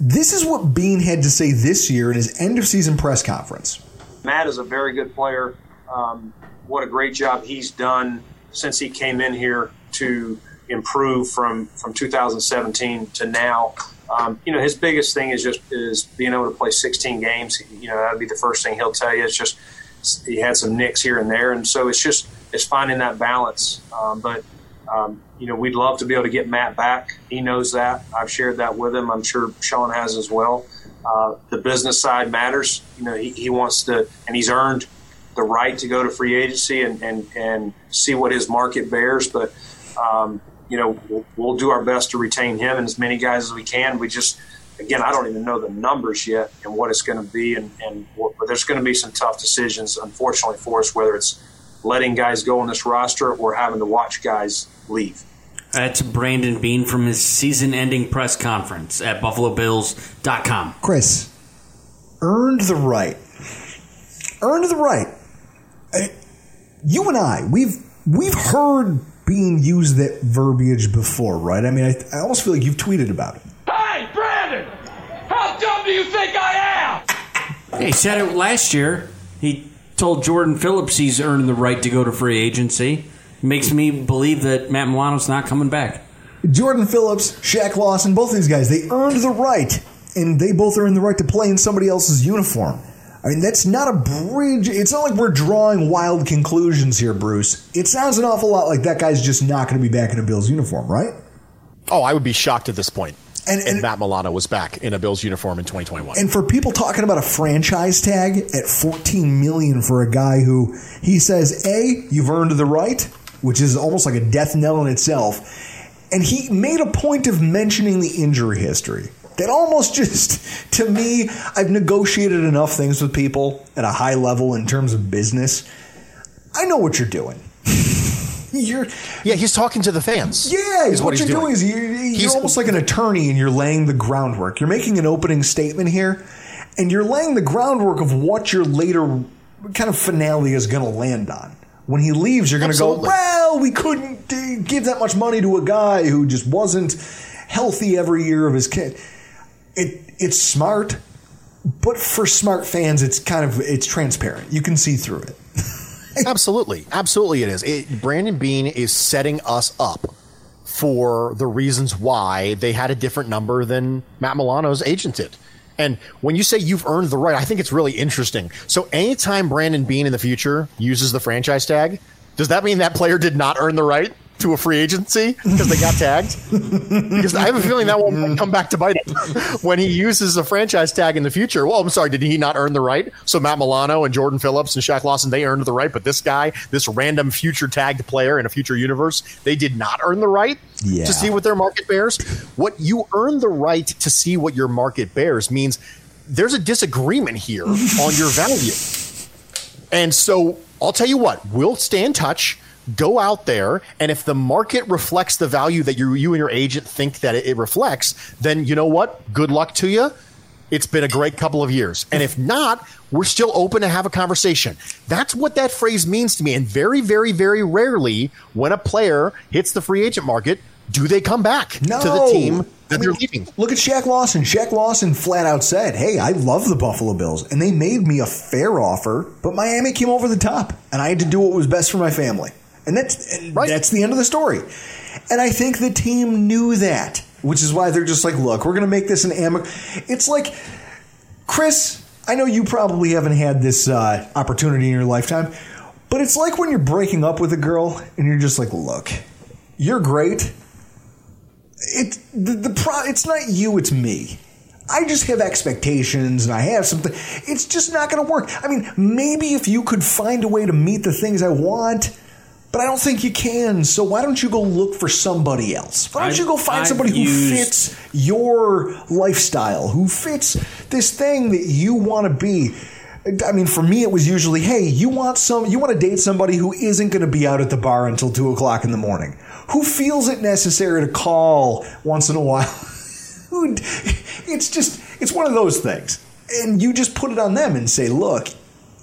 This is what Beane had to say this year in his end of season press conference. Matt is a very good player. Um, what a great job he's done since he came in here to improve from from 2017 to now. Um, you know, his biggest thing is just is being able to play 16 games. You know, that'd be the first thing he'll tell you. It's just he had some nicks here and there, and so it's just it's finding that balance. Um, but um, you know, we'd love to be able to get Matt back. He knows that. I've shared that with him. I'm sure Sean has as well. Uh, the business side matters. You know, he, he wants to, and he's earned the right to go to free agency and, and, and see what his market bears. But, um, you know, we'll, we'll, do our best to retain him and as many guys as we can. We just, again, I don't even know the numbers yet and what it's going to be. And, and but there's going to be some tough decisions, unfortunately, for us, whether it's letting guys go on this roster or having to watch guys leave. That's Brandon Beane from his season ending press conference at BuffaloBills.com. Chris, earned the right. Earned the right. Uh, you and I, we've we've heard Beane use that verbiage before, right? I mean, I, I almost feel like you've tweeted about it. Hey, Brandon! How dumb do you think I am? He said it last year. He told Jordan Phillips he's earned the right to go to free agency makes me believe that Matt Milano's not coming back. Jordan Phillips, Shaq Lawson, both these guys, they earned the right, and they both earned the right to play in somebody else's uniform. I mean, that's not a bridge. It's not like we're drawing wild conclusions here, Bruce. It sounds an awful lot like that guy's just not going to be back in a Bills uniform, right? Oh, I would be shocked at this point. And, and, Matt Milano was back in a Bills uniform in 2021. And for people talking about a franchise tag at 14 million for a guy who he says, A, you've earned the right, which is almost like a death knell in itself. And he made a point of mentioning the injury history. That almost just, to me, I've negotiated enough things with people at a high level in terms of business. I know what you're doing. you're yeah, he's talking to the fans. Yeah, what, what you're doing. doing. is you're, you're he's, almost like an attorney and you're laying the groundwork. You're making an opening statement here, and you're laying the groundwork of what your later kind of finale is going to land on when he leaves, you're going to go, well, we couldn't give that much money to a guy who just wasn't healthy every year of his kid. It it's smart, but for smart fans, it's kind of it's transparent. You can see through it. absolutely, absolutely, it is. It, Brandon Beane is setting us up for the reasons why they had a different number than Matt Milano's agent did. And when you say you've earned the right, I think it's really interesting. So anytime Brandon Beane in the future uses the franchise tag, does that mean that player did not earn the right to a free agency because they got tagged? because I have a feeling that won't mm. come back to bite him when he uses a franchise tag in the future. Well, I'm sorry, did he not earn the right? So Matt Milano and Jordan Phillips and Shaq Lawson, they earned the right, but this guy, this random future tagged player in a future universe, they did not earn the right yeah. to see what their market bears. What you earn the right to see what your market bears means there's a disagreement here on your value. And so I'll tell you what, we'll stay in touch go out there and if the market reflects the value that you, you and your agent think that it, it reflects then you know what good luck to you it's been a great couple of years and if not we're still open to have a conversation that's what that phrase means to me and very very very rarely when a player hits the free agent market do they come back no. to the team that I mean, they're leaving. Look at Shaq Lawson. Shaq Lawson flat out said, Hey, I love the Buffalo Bills, and they made me a fair offer, but Miami came over the top, and I had to do what was best for my family. And that's right. that's the end of the story. And I think the team knew that, which is why they're just like, look, we're going to make this an amic. It's like, Chris, I know you probably haven't had this uh, opportunity in your lifetime, but it's like when you're breaking up with a girl and you're just like, look, you're great. It the, the pro, it's not you, it's me. I just have expectations and I have something. It's just not going to work. I mean, maybe if you could find a way to meet the things I want, but I don't think you can. So why don't you go look for somebody else? Why don't I've, you go find I've somebody who fits your lifestyle, who fits this thing that you want to be? I mean, for me, it was usually, hey, you want some, you want to date somebody who isn't going to be out at the bar until two o'clock in the morning, who feels it necessary to call once in a while. it's just, it's one of those things, and you just put it on them and say, look,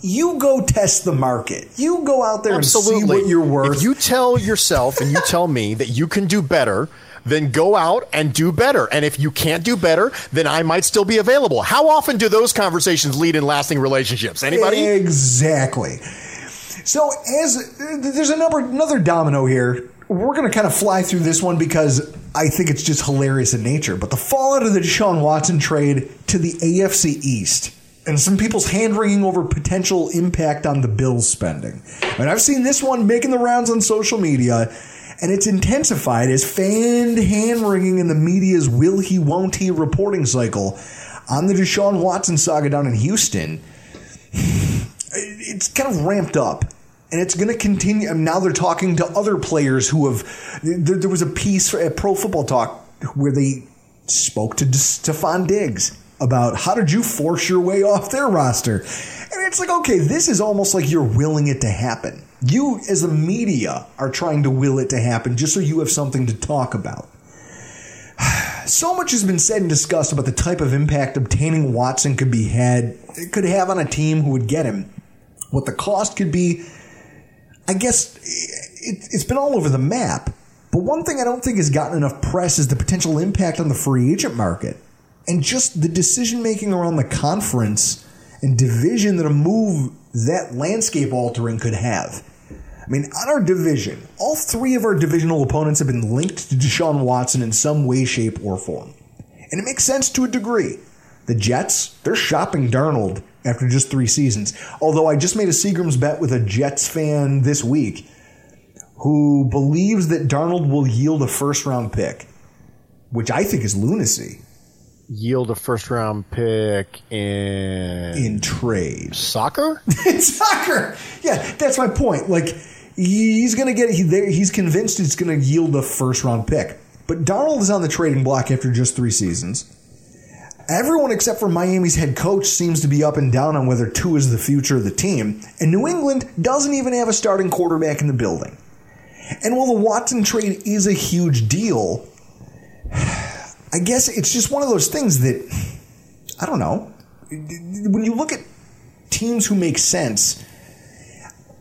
you go test the market. You go out there Absolutely. and see what you're worth. If you tell yourself and you tell me that you can do better then go out and do better. And if you can't do better, then I might still be available. How often do those conversations lead in lasting relationships? Anybody? Exactly. So as there's a number another domino here. We're going to kind of fly through this one because I think it's just hilarious in nature. But the fallout of the Deshaun Watson trade to the AFC East and some people's hand wringing over potential impact on the Bills spending. And I've seen this one making the rounds on social media, and it's intensified as fanned hand wringing in the media's will he, won't he reporting cycle on the Deshaun Watson saga down in Houston. It's kind of ramped up. And it's going to continue. And now they're talking to other players who have. There, was a piece at Pro Football Talk where they spoke to Stefon Diggs about how did you force your way off their roster? And it's like, okay, this is almost like you're willing it to happen. You, as the media, are trying to will it to happen just so you have something to talk about. So much has been said and discussed about the type of impact obtaining Watson could be had it could have on a team who would get him. What the cost could be. I guess it, it's been all over the map. But one thing I don't think has gotten enough press is the potential impact on the free agent market and just the decision making around the conference and division that a move that landscape altering could have. I mean, on our division, all three of our divisional opponents have been linked to Deshaun Watson in some way, shape, or form. And it makes sense to a degree. The Jets, they're shopping Darnold after just three seasons. Although I just made a Seagram's bet with a Jets fan this week who believes that Darnold will yield a first round pick, which I think is lunacy. Yield a first round pick in in trade soccer. in soccer, yeah, that's my point. Like he's gonna get he, he's convinced it's gonna yield a first round pick, but Darnold is on the trading block after just three seasons. Everyone except for Miami's head coach seems to be up and down on whether Tua is the future of the team, and New England doesn't even have a starting quarterback in the building. And while the Watson trade is a huge deal, I guess it's just one of those things that I don't know. When you look at teams who make sense,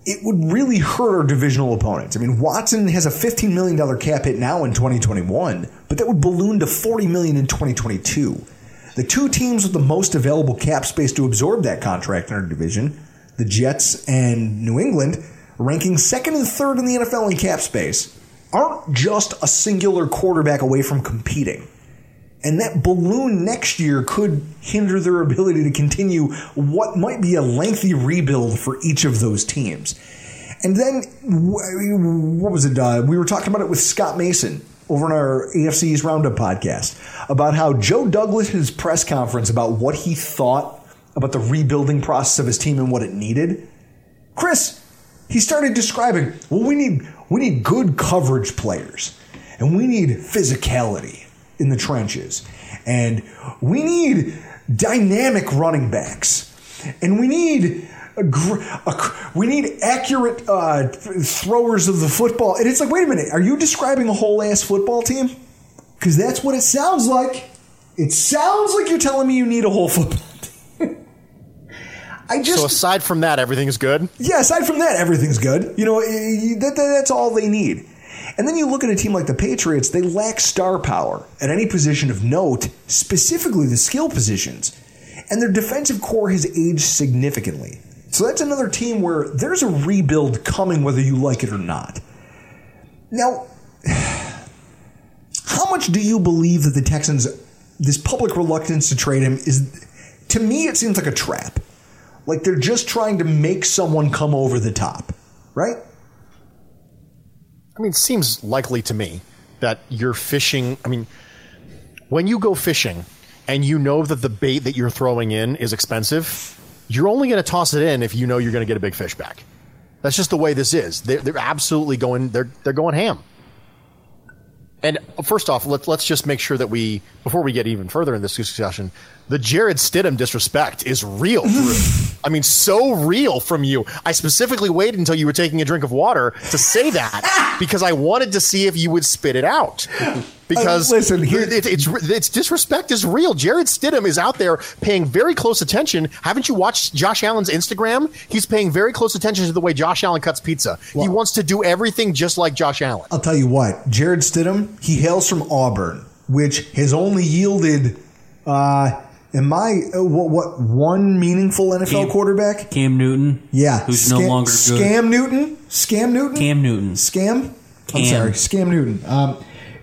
it would really hurt our divisional opponents. I mean, Watson has a $15 million cap hit now in 2021, but that would balloon to 40 million in 2022. The two teams with the most available cap space to absorb that contract in our division, the Jets and New England, ranking second and third in the NFL in cap space, aren't just a singular quarterback away from competing. And that balloon next year could hinder their ability to continue what might be a lengthy rebuild for each of those teams. And then, what was it? Uh, we were talking about it with Scott Mason over in our AFC's Roundup podcast about how Joe Douglas' press conference about what he thought about the rebuilding process of his team and what it needed. Chris, he started describing, well, we need we need good coverage players, and we need physicality in the trenches, and we need dynamic running backs, and we need. We need accurate uh, throwers of the football. And it's like, wait a minute, are you describing a whole ass football team? Because that's what it sounds like. It sounds like you're telling me you need a whole football team. I just so aside from that, everything's good. Yeah, aside from that, everything's good. You know, that, that, that's all they need. And then you look at a team like the Patriots, they lack star power at any position of note, specifically the skill positions. And their defensive core has aged significantly. So that's another team where there's a rebuild coming whether you like it or not. Now, how much do you believe that the Texans, this public reluctance to trade him is, to me, it seems like a trap. Like they're just trying to make someone come over the top, right? I mean, it seems likely to me that you're fishing. I mean, when you go fishing and you know that the bait that you're throwing in is expensive, you're only going to toss it in if you know you're going to get a big fish back. That's just the way this is. They're, they're absolutely going. They're they're going ham. And uh, first off, let, let's just make sure that we, before we get even further in this discussion, the Jarrett Stidham disrespect is real. I mean, so real from you. I specifically waited until you were taking a drink of water to say that because I wanted to see if you would spit it out. Because Uh, listen, here- it, it's it's disrespect is real. Jarrett Stidham is out there paying very close attention. Haven't you watched Josh Allen's Instagram? He's paying very close attention to the way Josh Allen cuts pizza. he wants to do everything just like Josh Allen. I'll tell you what, Jarrett Stidham, he hails from Auburn, which has only yielded, uh, am I, uh, what, what, one meaningful NFL Cam- quarterback? Cam Newton. Yeah. Who's no Scam- longer good. Scam Newton? Scam Newton? Cam Newton. Scam? I'm sorry, Scam Newton. Um,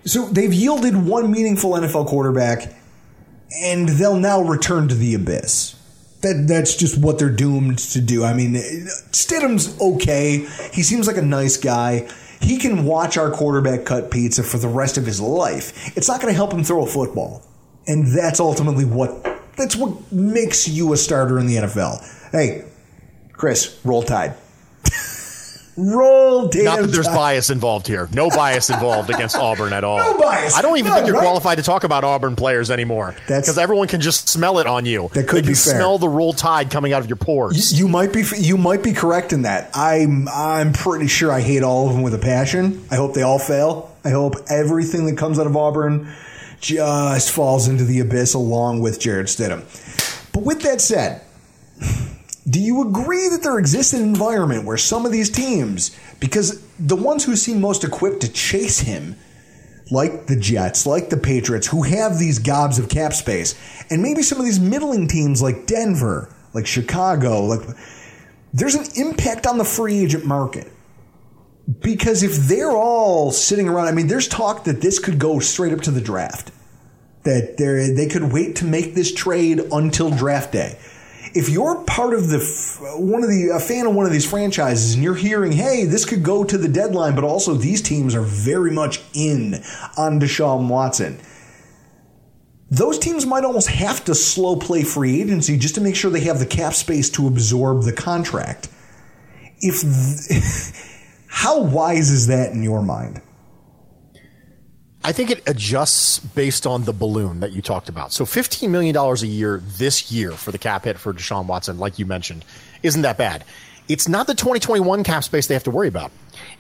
so they've yielded one meaningful NFL quarterback, and they'll now return to the abyss. That that's just what they're doomed to do. I mean, Stidham's okay. He seems like a nice guy. He can watch our quarterback cut pizza for the rest of his life. It's not going to help him throw a football, and that's ultimately what that's what makes you a starter in the NFL. Hey, Chris, roll tide. roll damn Not that there's tide. bias involved here. No bias involved against Auburn at all. No bias. I don't even No, think you're right? qualified to talk about Auburn players anymore. That's- because everyone can just smell it on you. That could they can be fair. smell the roll tide coming out of your pores. You might be you might be correct in that. I'm I'm pretty sure I hate all of them with a passion. I hope they all fail. I hope everything that comes out of Auburn just falls into the abyss along with Jarrett Stidham. But with that said, do you agree that there exists an environment where some of these teams, because the ones who seem most equipped to chase him, like the Jets, like the Patriots, who have these gobs of cap space, and maybe some of these middling teams like Denver, like Chicago, like there's an impact on the free agent market. Because if they're all sitting around, I mean, there's talk that this could go straight up to the draft. That they could wait to make this trade until draft day. If you're part of the one of the a fan of one of these franchises and you're hearing, hey, this could go to the deadline, but also these teams are very much in on Deshaun Watson. Those teams might almost have to slow play free agency just to make sure they have the cap space to absorb the contract. If th- how wise is that in your mind? I think it adjusts based on the balloon that you talked about. So $15 million a year this year for the cap hit for Deshaun Watson, like you mentioned, isn't that bad. It's not the 2021 cap space they have to worry about.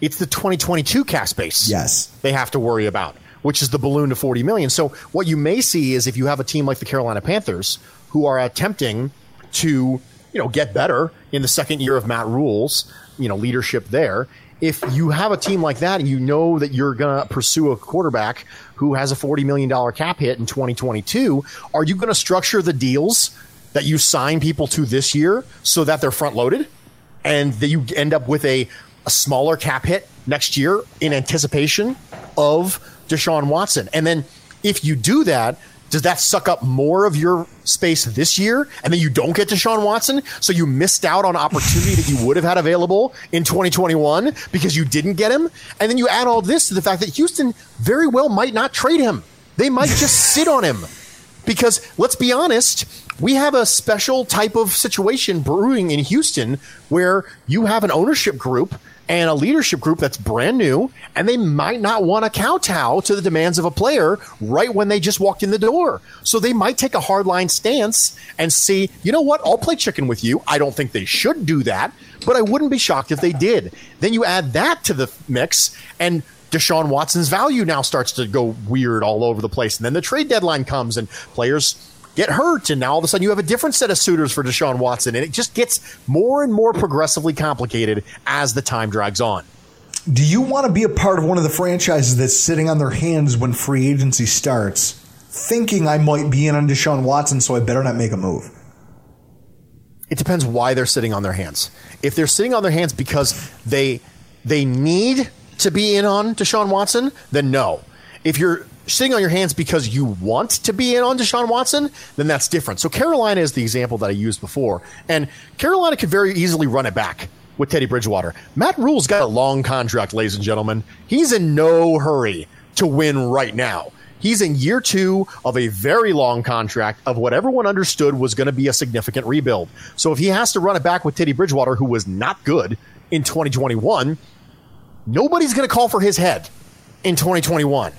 It's the 2022 cap space. Yes. They have to worry about, which is the balloon to 40 million. So what you may see is if you have a team like the Carolina Panthers who are attempting to, you know, get better in the second year of Matt Rhule's, you know, leadership there, if you have a team like that and you know that you're going to pursue a quarterback who has a $40 million cap hit in 2022, are you going to structure the deals that you sign people to this year so that they're front loaded and that you end up with a, a smaller cap hit next year in anticipation of Deshaun Watson? And then if you do that, does that suck up more of your space this year and then you don't get Deshaun Watson? So you missed out on opportunity that you would have had available in 2021 because you didn't get him. And then you add all this to the fact that Houston very well might not trade him. They might just sit on him. Because let's be honest, we have a special type of situation brewing in Houston where you have an ownership group and a leadership group that's brand new, and they might not want to kowtow to the demands of a player right when they just walked in the door. So they might take a hardline stance and see, you know what, I'll play chicken with you. I don't think they should do that, but I wouldn't be shocked if they did. Then you add that to the mix, and Deshaun Watson's value now starts to go weird all over the place. And then the trade deadline comes and players get hurt. And now all of a sudden you have a different set of suitors for Deshaun Watson. And it just gets more and more progressively complicated as the time drags on. Do you want to be a part of one of the franchises that's sitting on their hands when free agency starts, thinking I might be in on Deshaun Watson, so I better not make a move? It depends why they're sitting on their hands. If they're sitting on their hands because they they need to be in on Deshaun Watson, then no. If you're sitting on your hands because you want to be in on Deshaun Watson, then that's different. So Carolina is the example that I used before. And Carolina could very easily run it back with Teddy Bridgewater. Matt Rhule's got a long contract, ladies and gentlemen. He's in no hurry to win right now. He's in year two of a very long contract of what everyone understood was going to be a significant rebuild. So if he has to run it back with Teddy Bridgewater, who was not good in 2021, nobody's going to call for his head in 2021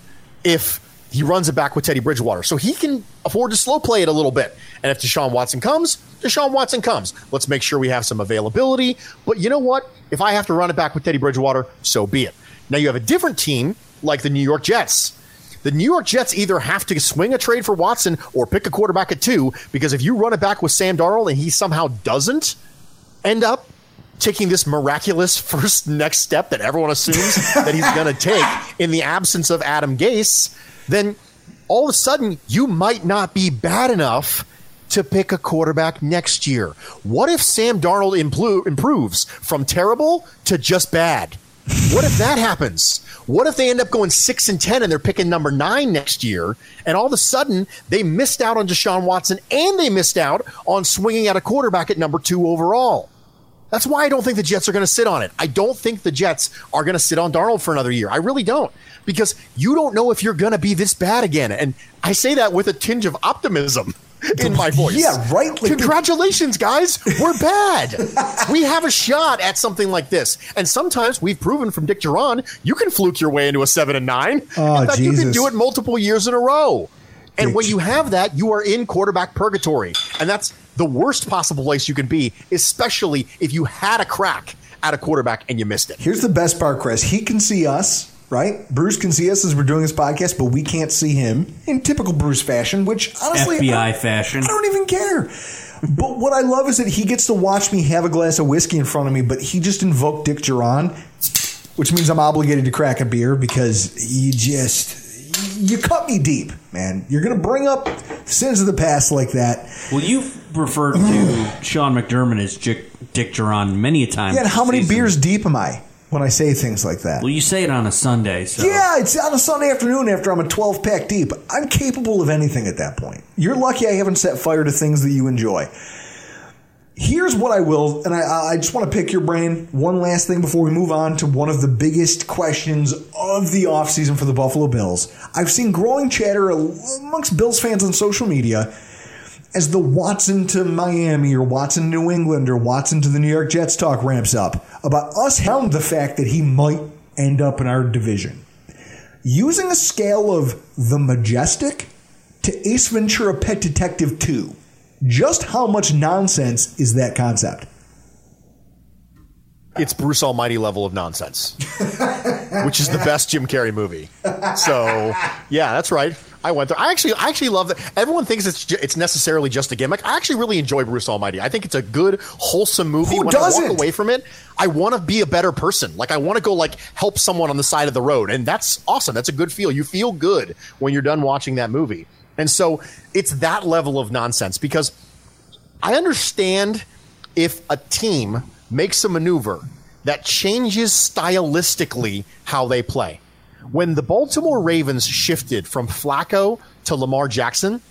if he runs it back with Teddy Bridgewater. So he can afford to slow play it a little bit. And if Deshaun Watson comes, Deshaun Watson comes. Let's make sure we have some availability. But you know what? If I have to run it back with Teddy Bridgewater, so be it. Now you have a different team like the New York Jets. The New York Jets either have to swing a trade for Watson or pick a quarterback at two because if you run it back with Sam Darnold and he somehow doesn't end up taking this miraculous first next step that everyone assumes that he's going to take in the absence of Adam Gase, then all of a sudden you might not be bad enough to pick a quarterback next year. What if Sam Darnold impl- improves from terrible to just bad? What if that happens? What if they end up going six and ten and they're picking number nine next year, and all of a sudden they missed out on Deshaun Watson and they missed out on swinging at a quarterback at number two overall? That's why I don't think the Jets are going to sit on it. I don't think the Jets are going to sit on Darnold for another year. I really don't. Because you don't know if you're going to be this bad again. And I say that with a tinge of optimism in my voice. Yeah, right. Congratulations, guys. We're bad. we have a shot at something like this. And sometimes we've proven from Dick Jauron, you can fluke your way into a seven and nine. Oh, in fact, you can do it multiple years in a row. And Dick- when you have that, you are in quarterback purgatory. And that's the worst possible place you can be, especially if you had a crack at a quarterback and you missed it. Here's the best part, Chris. He can see us, right? Bruce can see us as we're doing this podcast, but we can't see him in typical Bruce fashion, which honestly, I FBI don't- fashion. I don't even care. But what I love is that he gets to watch me have a glass of whiskey in front of me, but he just invoked Dick Jauron, which means I'm obligated to crack a beer because you just you cut me deep, man. You're gonna bring up sins of the past like that. Well, you've referred to Sean McDermott as Dick, Dick Jauron many a time. Yeah, and how many season. beers deep am I when I say things like that? Well, you say it on a Sunday, so Yeah, it's on a Sunday afternoon after I'm a 12 pack deep. I'm capable of anything at that point. You're lucky I haven't set fire to things that you enjoy. Here's what I will, and I, I just want to pick your brain. One last thing before we move on to one of the biggest questions of the offseason for the Buffalo Bills. I've seen growing chatter amongst Bills fans on social media as the Watson to Miami or Watson New England or Watson to the New York Jets talk ramps up about us hound the fact that he might end up in our division. Using a scale of the majestic to Ace Ventura Pet Detective 2, just how much nonsense is that concept? It's Bruce Almighty level of nonsense, which is the best Jim Carrey movie. So, yeah, that's right. I went there. I actually, I actually love that. Everyone thinks it's ju- it's necessarily just a gimmick. I actually really enjoy Bruce Almighty. I think it's a good, wholesome movie. Who when I doesn't? walk away from it, I want to be a better person. Like I want to go like help someone on the side of the road, and that's awesome. That's a good feel. You feel good when you're done watching that movie. And so it's that level of nonsense because I understand if a team makes a maneuver that changes stylistically how they play. When the Baltimore Ravens shifted from Flacco to Lamar Jackson,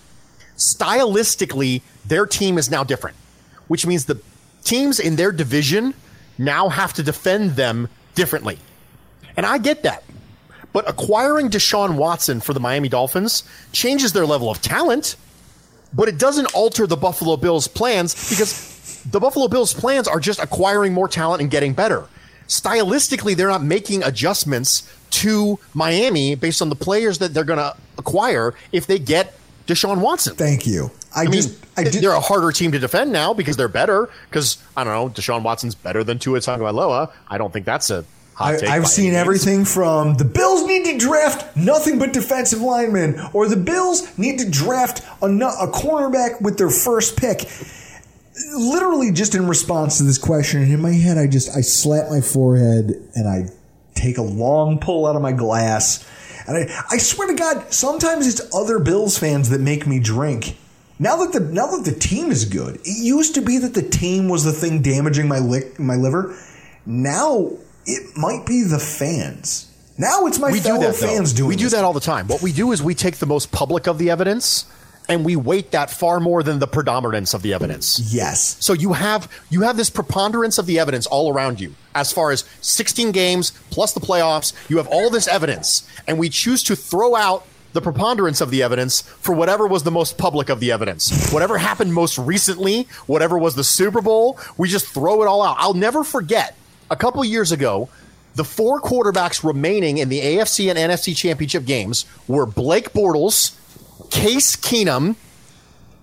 stylistically, their team is now different, which means the teams in their division now have to defend them differently. And I get that. But acquiring Deshaun Watson for the Miami Dolphins changes their level of talent, but it doesn't alter the Buffalo Bills' plans because the Buffalo Bills' plans are just acquiring more talent and getting better. Stylistically, they're not making adjustments to Miami based on the players that they're going to acquire if they get Deshaun Watson. Thank you. I, I mean, just, I did, they're a harder team to defend now because they're better. Because I don't know, Deshaun Watson's better than Tua Tagovailoa. I don't think that's a hot take. I, have seen means. everything from the Bills need to draft nothing but defensive linemen, or the Bills need to draft a, a cornerback with their first pick. Literally, just in response to this question, and in my head, I just I slap my forehead and I take a long pull out of my glass, and I I swear to God, sometimes it's other Bills fans that make me drink. Now that the now that the team is good, it used to be that the team was the thing damaging my lick, my liver. Now it might be the fans. Now it's my we do fellow that, though. fans doing. We do that all the time. What we do is we take the most public of the evidence and we weight that far more than the predominance of the evidence. Yes. So you have you have this preponderance of the evidence all around you. As far as 16 games plus the playoffs, you have all this evidence and we choose to throw out the preponderance of the evidence for whatever was the most public of the evidence. Whatever happened most recently, whatever was the Super Bowl, we just throw it all out. I'll never forget a couple years ago, The four quarterbacks remaining in the AFC and NFC championship games were Blake Bortles, Case Keenum,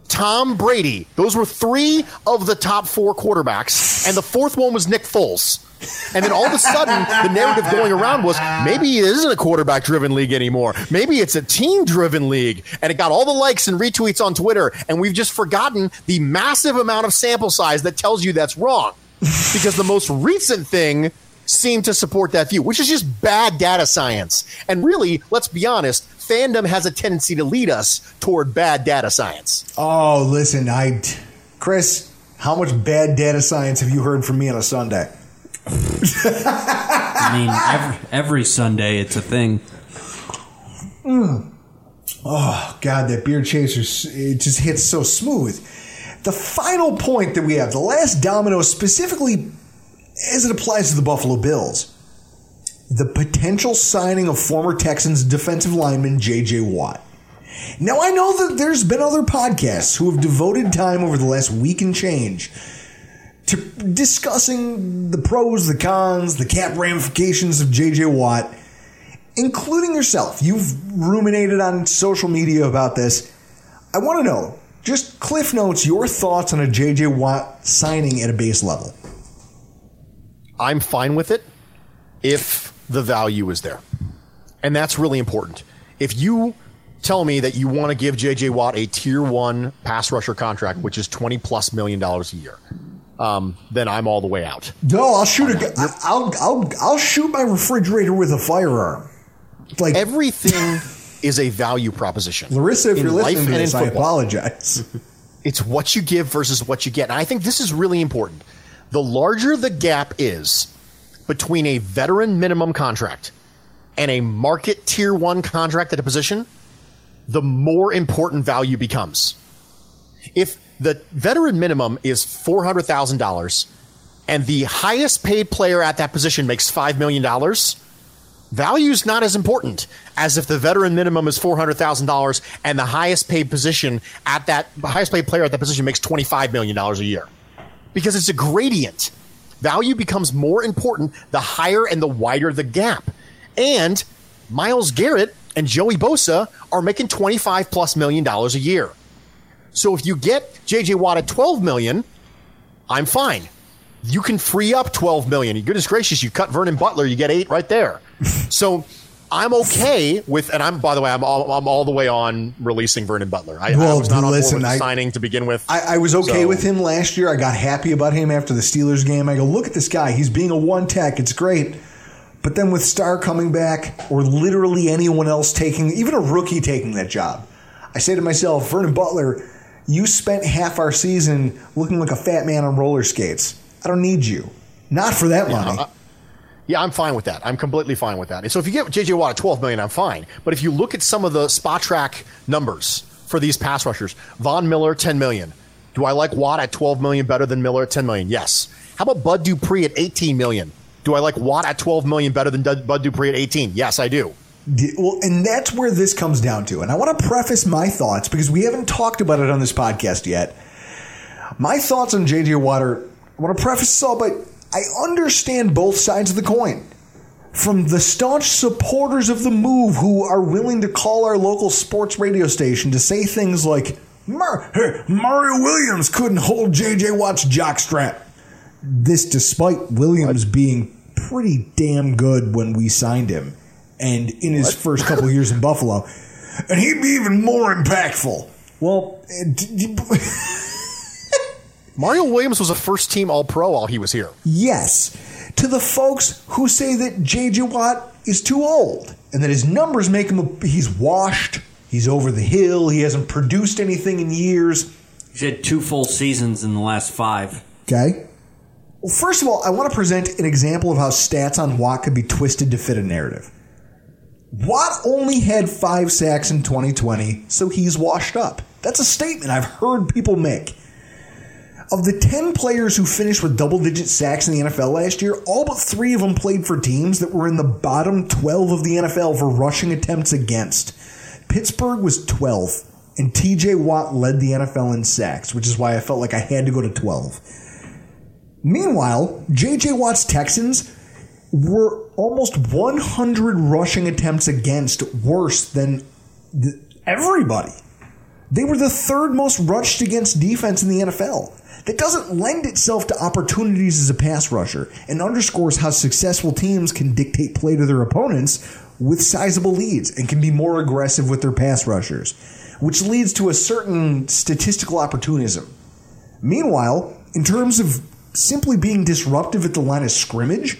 Tom Brady. Those were three of the top four quarterbacks, and the fourth one was Nick Foles. And then all of a sudden, the narrative going around was maybe it isn't a quarterback driven league anymore. Maybe it's a team driven league. And it got all the likes and retweets on Twitter. And we've just forgotten the massive amount of sample size that tells you that's wrong. Because the most recent thing seemed to support that view, which is just bad data science. And really, let's be honest, fandom has a tendency to lead us toward bad data science. Oh, listen, I, Chris, how much bad data science have you heard from me on a Sunday? I mean, every, every Sunday it's a thing. Mm. Oh God, that beer chaser it just hits so smooth. The final point that we have, the last domino specifically as it applies to the Buffalo Bills, the potential signing of former Texans defensive lineman J.J. Watt. Now I know that there's been other podcasts who have devoted time over the last week and change to discussing the pros, the cons, the cap ramifications of J.J. Watt including yourself. You've ruminated on social media about this. I want to know, just cliff notes, your thoughts on a JJ Watt signing at a base level. I'm fine with it if the value is there. And that's really important. If you tell me that you want to give JJ Watt a tier one pass rusher contract, which is 20 plus million dollars a year, um, then I'm all the way out. No, I'll shoot a, I'll, I'll, I'll shoot my refrigerator with a firearm. Like everything is a value proposition. Larissa, if you're listening to this, I apologize. It's what you give versus what you get. And I think this is really important. The larger the gap is between a veteran minimum contract and a market tier one contract at a position, the more important value becomes. If the veteran minimum is $400,000 and the highest paid player at that position makes $5 million, value is not as important as if the veteran minimum is $400,000 and the highest paid position at that highest paid player at that position makes $25 million a year. Because it's a gradient. Value becomes more important the higher and the wider the gap. And Myles Garrett and Joey Bosa are making 25 plus million dollars a year. So if you get JJ Watt at 12 million, I'm fine. You can free up 12 million. Goodness gracious, you cut Vernon Butler, you get eight right there. so I'm okay with, and I'm by the way, I'm all, I'm all the way on releasing Vernon Butler. I, well, I was not on board with I, signing to begin with. I, I was okay so. with him last year. I got happy about him after the Steelers game. I go, look at this guy. He's being a one tech. It's great. But then with Star coming back, or literally anyone else taking, even a rookie taking that job, I say to myself, Vernon Butler, you spent half our season looking like a fat man on roller skates. I don't need you. Not for that money. Yeah, yeah, I'm fine with that. I'm completely fine with that. And so if you get JJ Watt at 12 million, I'm fine. But if you look at some of the Spotrac numbers for these pass rushers, Von Miller 10 million. Do I like Watt at 12 million better than Miller at 10 million? Yes. How about Bud Dupree at 18 million? Do I like Watt at 12 million better than Bud Dupree at 18? Yes, I do. Well, and that's where this comes down to. And I want to preface my thoughts because we haven't talked about it on this podcast yet. My thoughts on JJ Watt are I want to preface this all by I understand both sides of the coin. From the staunch supporters of the move who are willing to call our local sports radio station to say things like, Mario Williams couldn't hold JJ Watt's jockstrap. This despite Williams what? being pretty damn good when we signed him and in his what? first couple years in Buffalo. And he'd be even more impactful. Well, Mario Williams was a first team All Pro while he was here. Yes. To the folks who say that JJ Watt is too old and that his numbers make him, a, he's washed, he's over the hill, he hasn't produced anything in years. He's had two full seasons in the last five. Okay. Well, first of all, I want to present an example of how stats on Watt could be twisted to fit a narrative. Watt only had five sacks in 2020, so he's washed up. That's a statement I've heard people make. Of the 10 players who finished with double digit sacks in the NFL last year, all but three of them played for teams that were in the bottom 12 of the NFL for rushing attempts against. Pittsburgh was 12, and TJ Watt led the NFL in sacks, which is why I felt like I had to go to 12. Meanwhile, JJ Watt's Texans were almost 100 rushing attempts against worse than everybody. They were the third most rushed against defense in the NFL. That doesn't lend itself to opportunities as a pass rusher and underscores how successful teams can dictate play to their opponents with sizable leads and can be more aggressive with their pass rushers, which leads to a certain statistical opportunism. Meanwhile, in terms of simply being disruptive at the line of scrimmage,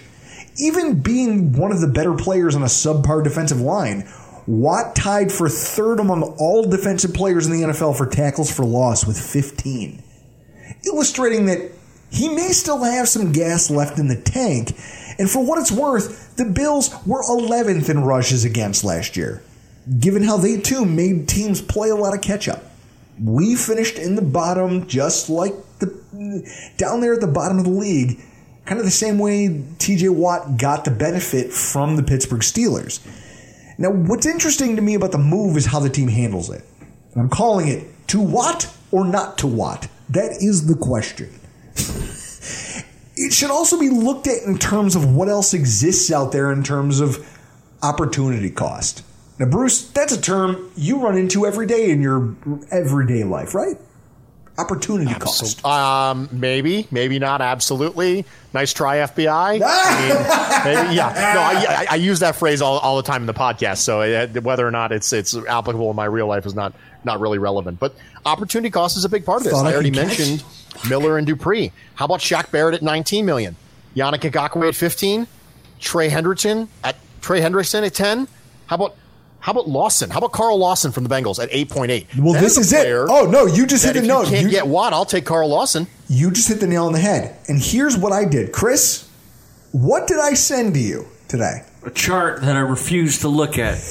even being one of the better players on a subpar defensive line, Watt tied for third among all defensive players in the NFL for tackles for loss with 15, illustrating that he may still have some gas left in the tank. And for what it's worth, the Bills were 11th in rushes against last year, given how they too made teams play a lot of catch up. We finished in the bottom, just like the down there at the bottom of the league, kind of the same way TJ Watt got the benefit from the Pittsburgh Steelers. Now, what's interesting to me about the move is how the team handles it. And I'm calling it to what or not to what? That is the question. it should also be looked at in terms of what else exists out there in terms of opportunity cost. Now, Bruce, that's a term you run into every day in your everyday life, right? Opportunity cost. Um, maybe, maybe not. Absolutely. Nice try, FBI. I mean, maybe, yeah. No, I, I, I, use that phrase all, all the time in the podcast. So uh, whether or not it's it's applicable in my real life is not not really relevant. But opportunity cost is a big part of this. Thought I already mentioned Miller and Dupree. How about Shaq Barrett at 19 million? Yannick Ngakoue at 15. Trey Hendrickson at Trey Hendrickson at 10. How about how about Lawson? How about Carl Lawson from the Bengals at 8.8? Well, this is, is it. Oh, no, you just hit the note. You can't you, get Watt, I'll take Carl Lawson. You just hit the nail on the head. And here's what I did. Chris, what did I send to you today? A chart that I refuse to look at.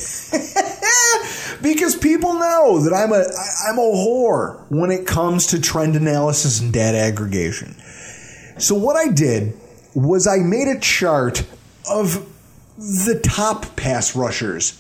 because people know that I'm a I'm a whore when it comes to trend analysis and data aggregation. So what I did was I made a chart of the top pass rushers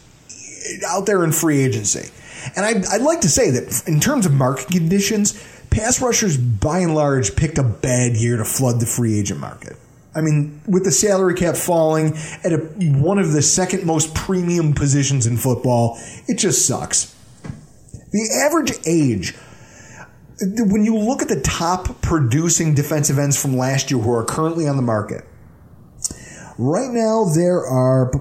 out there in free agency. And I'd, I'd like to say that in terms of market conditions, pass rushers by and large picked a bad year to flood the free agent market. I mean, with the salary cap falling at a, one of the second most premium positions in football, it just sucks. The average age, when you look at the top producing defensive ends from last year who are currently on the market, Right now, there are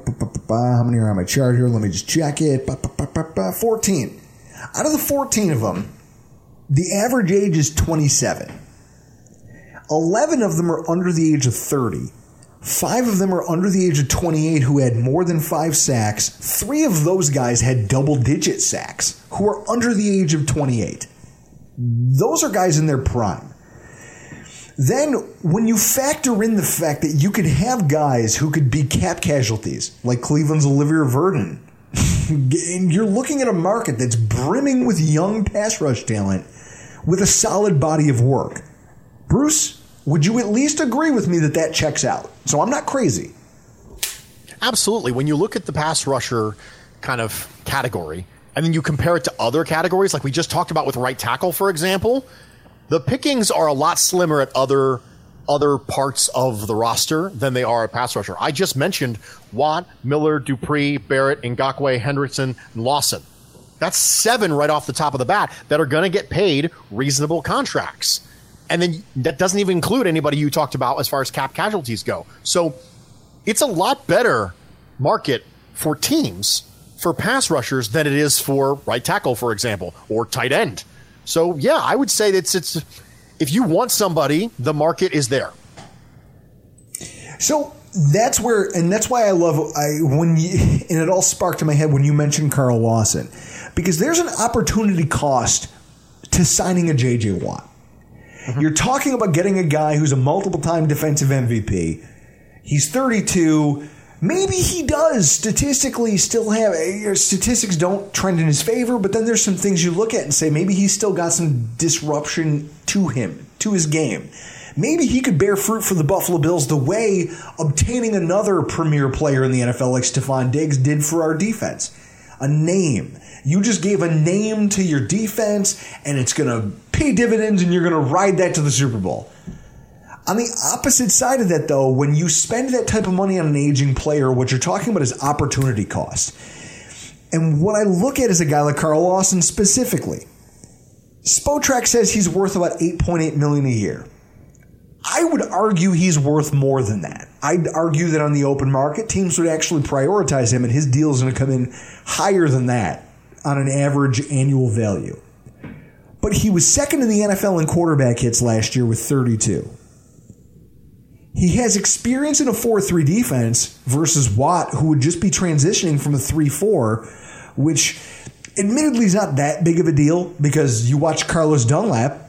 how many are on my chart here? Let me just check it. 14. Out of the 14 of them, the average age is 27. 11 of them are under the age of 30. Five of them are under the age of 28 who had more than five sacks. Three of those guys had double digit sacks who are under the age of 28. Those are guys in their prime. Then, when you factor in the fact that you could have guys who could be cap casualties, like Cleveland's Olivier Vernon, and you're looking at a market that's brimming with young pass rush talent with a solid body of work. Bruce, would you at least agree with me that that checks out? So I'm not crazy. Absolutely. When you look at the pass rusher kind of category, and then you compare it to other categories, like we just talked about with right tackle, for example, the pickings are a lot slimmer at other other parts of the roster than they are at pass rusher. I just mentioned Watt, Miller, Dupree, Barrett, Ngakoue, Hendrickson, and Lawson. That's seven right off the top of the bat that are going to get paid reasonable contracts. And then that doesn't even include anybody you talked about as far as cap casualties go. So it's a lot better market for teams for pass rushers than it is for right tackle, for example, or tight end. So yeah, I would say it's it's if you want somebody, the market is there. So that's where, and that's why I love I when you, and it all sparked in my head when you mentioned Carl Lawson, because there's an opportunity cost to signing a JJ Watt. Mm-hmm. You're talking about getting a guy who's a multiple time defensive MVP. He's 32 maybe he does statistically still have your statistics don't trend in his favor, but then there's some things you look at and say maybe he's still got some disruption to him, to his game. Maybe he could bear fruit for the Buffalo Bills the way obtaining another premier player in the NFL like Stefon Diggs did for our defense. A name. You just gave a name to your defense and it's going to pay dividends and you're going to ride that to the Super Bowl. On the opposite side of that, though, when you spend that type of money on an aging player, what you're talking about is opportunity cost. And what I look at is a guy like Carl Lawson specifically. Spotrac says he's worth about 8.8 million a year. I would argue he's worth more than that. I'd argue that on the open market, teams would actually prioritize him, and his deal is going to come in higher than that on an average annual value. But he was second in the NFL in quarterback hits last year with 32. He has experience in a 4 3 defense versus Watt, who would just be transitioning from a 3 4, which admittedly is not that big of a deal because you watch Carlos Dunlap,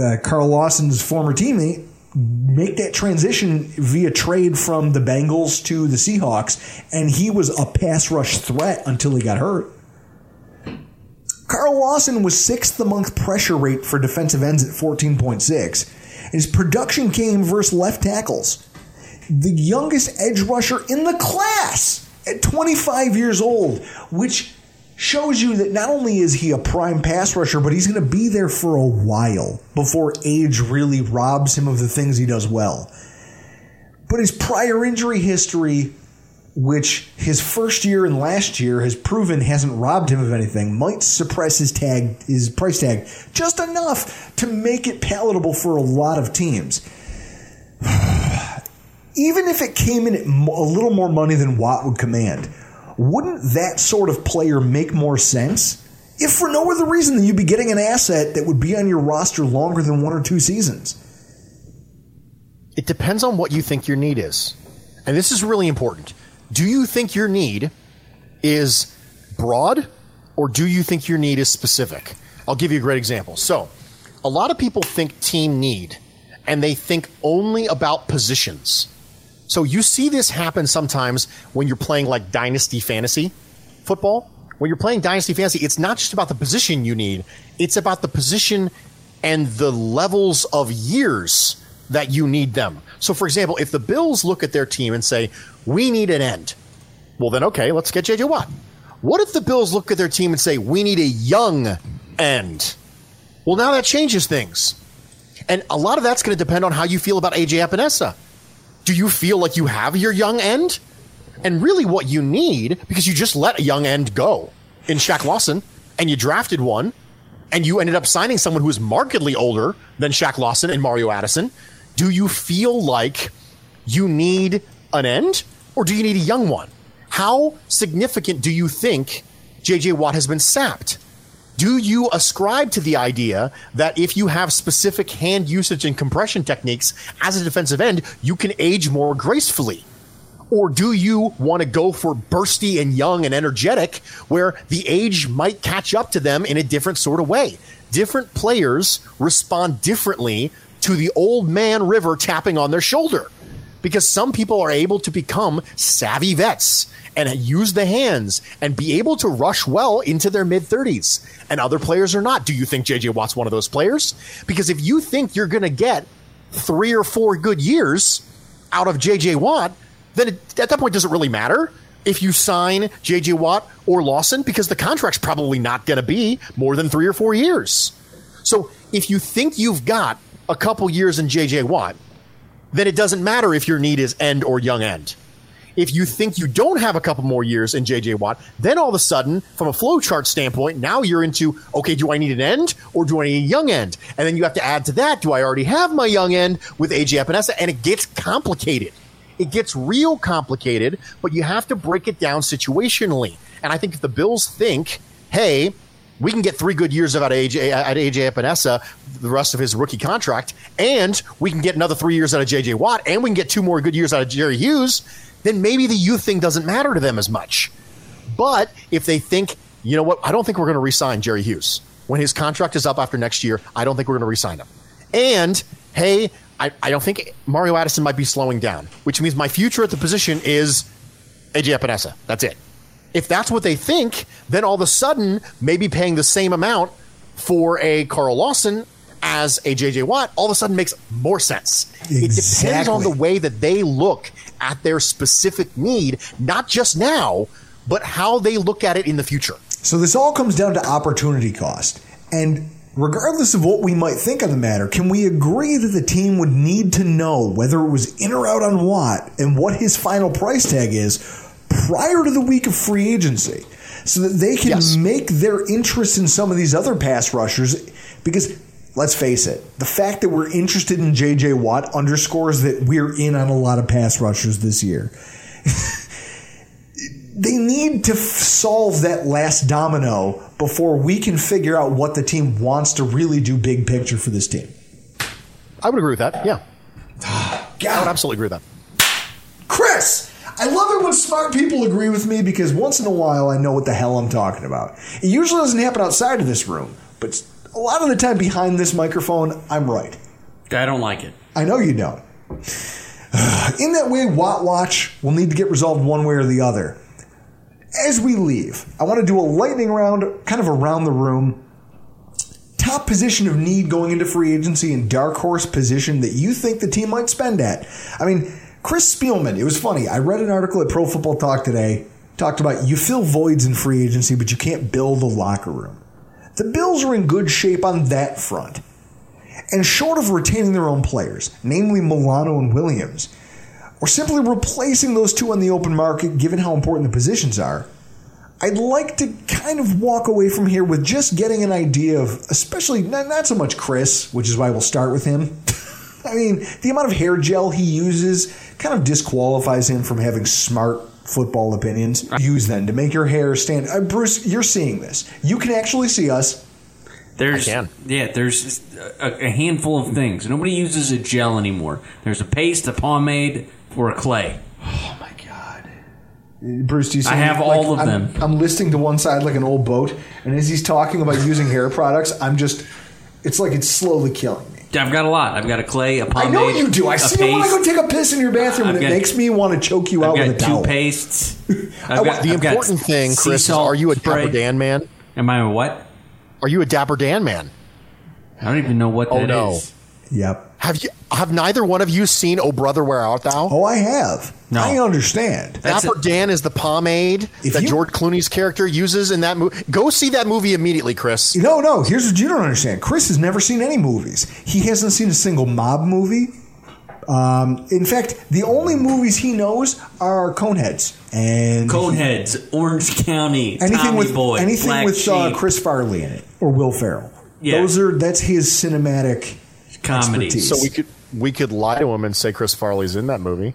uh, Carl Lawson's former teammate, make that transition via trade from the Bengals to the Seahawks, and he was a pass rush threat until he got hurt. Carl Lawson was sixth among pressure rate for defensive ends at 14.6. And his production came versus left tackles. The youngest edge rusher in the class at 25 years old, which shows you that not only is he a prime pass rusher, but he's going to be there for a while before age really robs him of the things he does well. But his prior injury history, which his first year and last year has proven hasn't robbed him of anything, might suppress his tag, his price tag, just enough to make it palatable for a lot of teams. Even if it came in a little more money than Watt would command, wouldn't that sort of player make more sense? If for no other reason than you'd be getting an asset that would be on your roster longer than one or two seasons. It depends on what you think your need is. And this is really important. Do you think your need is broad or do you think your need is specific? I'll give you a great example. So, a lot of people think team need and they think only about positions. So you see this happen sometimes when you're playing like dynasty fantasy football. When you're playing dynasty fantasy, it's not just about the position you need, it's about the position and the levels of years that you need them. So for example, if the Bills look at their team and say, "We need an end." Well, then okay, let's get JJ Watt. What if the Bills look at their team and say, "We need a young end?" Well, now that changes things. And a lot of that's going to depend on how you feel about AJ Epenesa do you feel like you have your young end? And really, what you need, because you just let a young end go in Shaq Lawson, and you drafted one, and you ended up signing someone who is markedly older than Shaq Lawson and Mario Addison. Do you feel like you need an end, or do you need a young one? How significant do you think JJ Watt has been sapped? Do you ascribe to the idea that if you have specific hand usage and compression techniques as a defensive end, you can age more gracefully? Or do you want to go for bursty and young and energetic where the age might catch up to them in a different sort of way? Different players respond differently to the old man river tapping on their shoulder because some people are able to become savvy vets and use the hands and be able to rush well into their mid 30s. And other players are not. Do you think JJ Watt's one of those players? Because if you think you're going to get three or four good years out of JJ Watt, then it, at that point, does it really matter if you sign JJ Watt or Lawson? Because the contract's probably not going to be more than three or four years. So if you think you've got a couple years in JJ Watt, then it doesn't matter if your need is end or young end. If you think you don't have a couple more years in JJ Watt, then all of a sudden, from a flowchart standpoint, now you're into okay, do I need an end or do I need a young end? And then you have to add to that, do I already have my young end with AJ Epenesa? And it gets complicated. It gets real complicated, but you have to break it down situationally. And I think if the Bills think, hey, we can get three good years out of AJ, at AJ Epenesa the rest of his rookie contract, and we can get another three years out of JJ Watt, and we can get two more good years out of Jerry Hughes, then maybe the youth thing doesn't matter to them as much. But if they think, you know what, I don't think we're going to resign Jerry Hughes. When his contract is up after next year, I don't think we're going to resign him. And hey, I, I don't think Mario Addison might be slowing down, which means my future at the position is AJ Epenesa. That's it. If that's what they think, then all of a sudden, maybe paying the same amount for a Carl Lawson as a JJ Watt all of a sudden makes more sense. Exactly. It depends on the way that they look at their specific need, not just now, but how they look at it in the future. So this all comes down to opportunity cost. And regardless of what we might think of the matter, can we agree that the team would need to know whether it was in or out on Watt and what his final price tag is prior to the week of free agency so that they can Yes. make their interest in some of these other pass rushers? Because let's face it, the fact that we're interested in JJ Watt underscores that we're in on a lot of pass rushers this year. they need to f- solve that last domino before we can figure out what the team wants to really do big picture for this team. I would agree with that. Yeah. I would absolutely agree with that. Chris, I love it when smart people agree with me because once in a while I know what the hell I'm talking about. It usually doesn't happen outside of this room, but a lot of the time behind this microphone, I'm right. I don't like it. I know you don't. In that way, Watt Watch will need to get resolved one way or the other. As we leave, I want to do a lightning round, kind of around the room. Top position of need going into free agency and dark horse position that you think the team might spend at. I mean, Chris Spielman, it was funny. I read an article at Pro Football Talk today, talked about you fill voids in free agency, but you can't build a locker room. The Bills are in good shape on that front. And short of retaining their own players, namely Milano and Williams, or simply replacing those two on the open market, given how important the positions are, I'd like to kind of walk away from here with just getting an idea of, especially not, not so much Chris, which is why we'll start with him. I mean, the amount of hair gel he uses kind of disqualifies him from having smart football opinions. Use then to make your hair stand. Uh, Bruce, you're seeing this. You can actually see us. There's, can. Yeah, there's a, a handful of things. Nobody uses a gel anymore. There's a paste, a pomade, or a clay. Oh my god, Bruce, do you see? I have like, all of I'm- them. I'm listing to one side like an old boat, and as he's talking about using hair products, I'm just. It's like it's slowly killing me. I've got a lot. I've got a clay, a pomade. I know you do. I a see you when I go take a piss in your bathroom, and I've it got- makes me want to choke you I've out got with a two towel. pastes. I I've oh, want- The I've got important thing, sea Chris, is salt are you a spray. Dapper Dan man? Am I a what? Are you a Dapper Dan man? I don't even know what Oh, that is. no. Yep. Have you? Have neither one of you seen "Oh Brother, Where Art Thou"? Oh, I have. No. I understand. That's Dapper Dan is the pomade If that you- George Clooney's character uses in that movie. Go see that movie immediately, Chris. No, no. Here's what you don't understand. Chris has never seen any movies. He hasn't seen a single mob movie. Um, in fact, the only movies he knows are Coneheads and Coneheads, Orange County, anything Tommy with Boy, anything Black with uh, Chris Farley in it or Will Ferrell. Yeah. Those are that's his cinematic comedy. expertise. So we could we could lie to him and say Chris Farley's in that movie.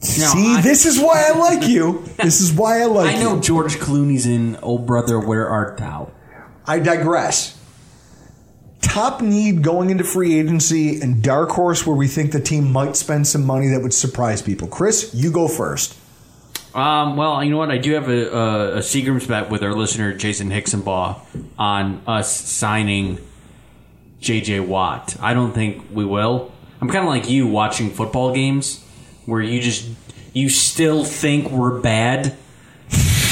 See, I- this is why I like you. This is why I like I know you. George Clooney's in Oh Brother, Where Art Thou? I digress. Top need going into free agency and dark horse where we think the team might spend some money that would surprise people. Chris, you go first. Um, well, you know what? I do have a, a, a Seagram's bet with our listener Jason Hicksonbaugh on us signing J.J. Watt. I don't think we will. I'm kind of like you watching football games where you just you still think we're bad,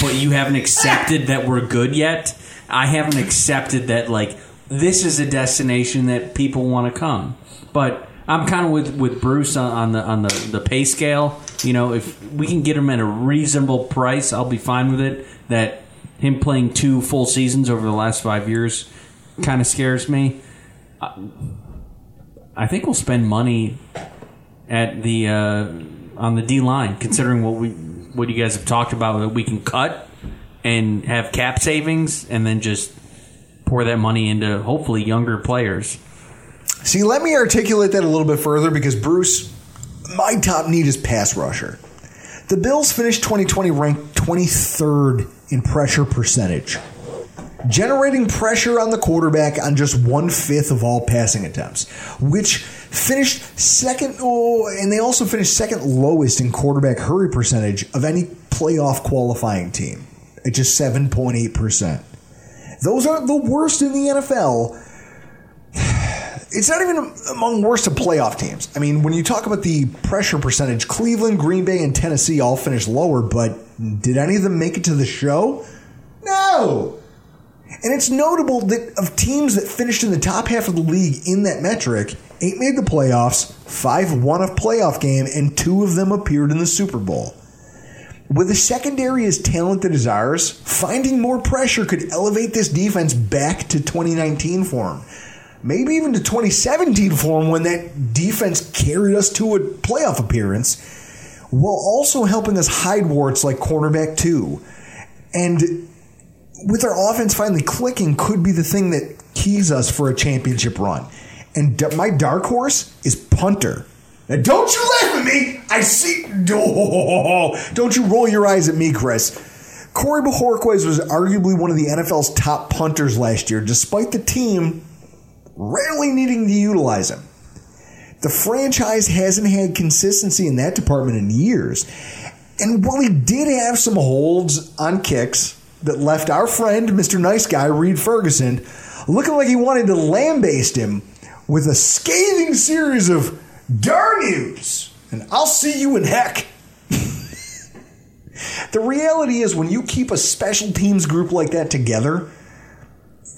but you haven't accepted that we're good yet. I haven't accepted that like this is a destination that people want to come. But I'm kind of with with Bruce on, on the on the the pay scale. You know, if we can get him at a reasonable price, I'll be fine with it. That him playing two full seasons over the last five years kind of scares me. I- think we'll spend money at the uh, on the D line, considering what we what you guys have talked about that we can cut and have cap savings, and then just pour that money into hopefully younger players. See, let me articulate that a little bit further because Bruce, my top need is pass rusher. The Bills finished 2020 ranked 23rd in pressure percentage, generating pressure on the quarterback on just one fifth of all passing attempts, which finished second. Oh, and they also finished second lowest in quarterback hurry percentage of any playoff qualifying team at just 7.8 percent. Those aren't the worst in the NFL it's not even among worst of playoff teams. I mean, when you talk about the pressure percentage, Cleveland, Green Bay, and Tennessee all finished lower, but did any of them make it to the show? No. And it's notable that of teams that finished in the top half of the league in that metric, eight made the playoffs, five won a playoff game, and two of them appeared in the Super Bowl. With a secondary as talented as ours, finding more pressure could elevate this defense back to 2019 form. Maybe even to 2017 form when that defense carried us to a playoff appearance, while also helping us hide warts like cornerback 2. And with our offense finally clicking, could be the thing that keys us for a championship run. And d- my dark horse is punter. Now, don't you laugh at me. I see. Oh, don't you roll your eyes at me, Chris. Corey Bojorquez was arguably one of the NFL's top punters last year, despite the team rarely needing to utilize him. The franchise hasn't had consistency in that department in years. And while he did have some holds on kicks that left our friend, Mr. Nice Guy, Reid Ferguson, looking like he wanted to lambaste him with a scathing series of darn yous, and I'll see you in heck. the reality is, when you keep a special teams group like that together,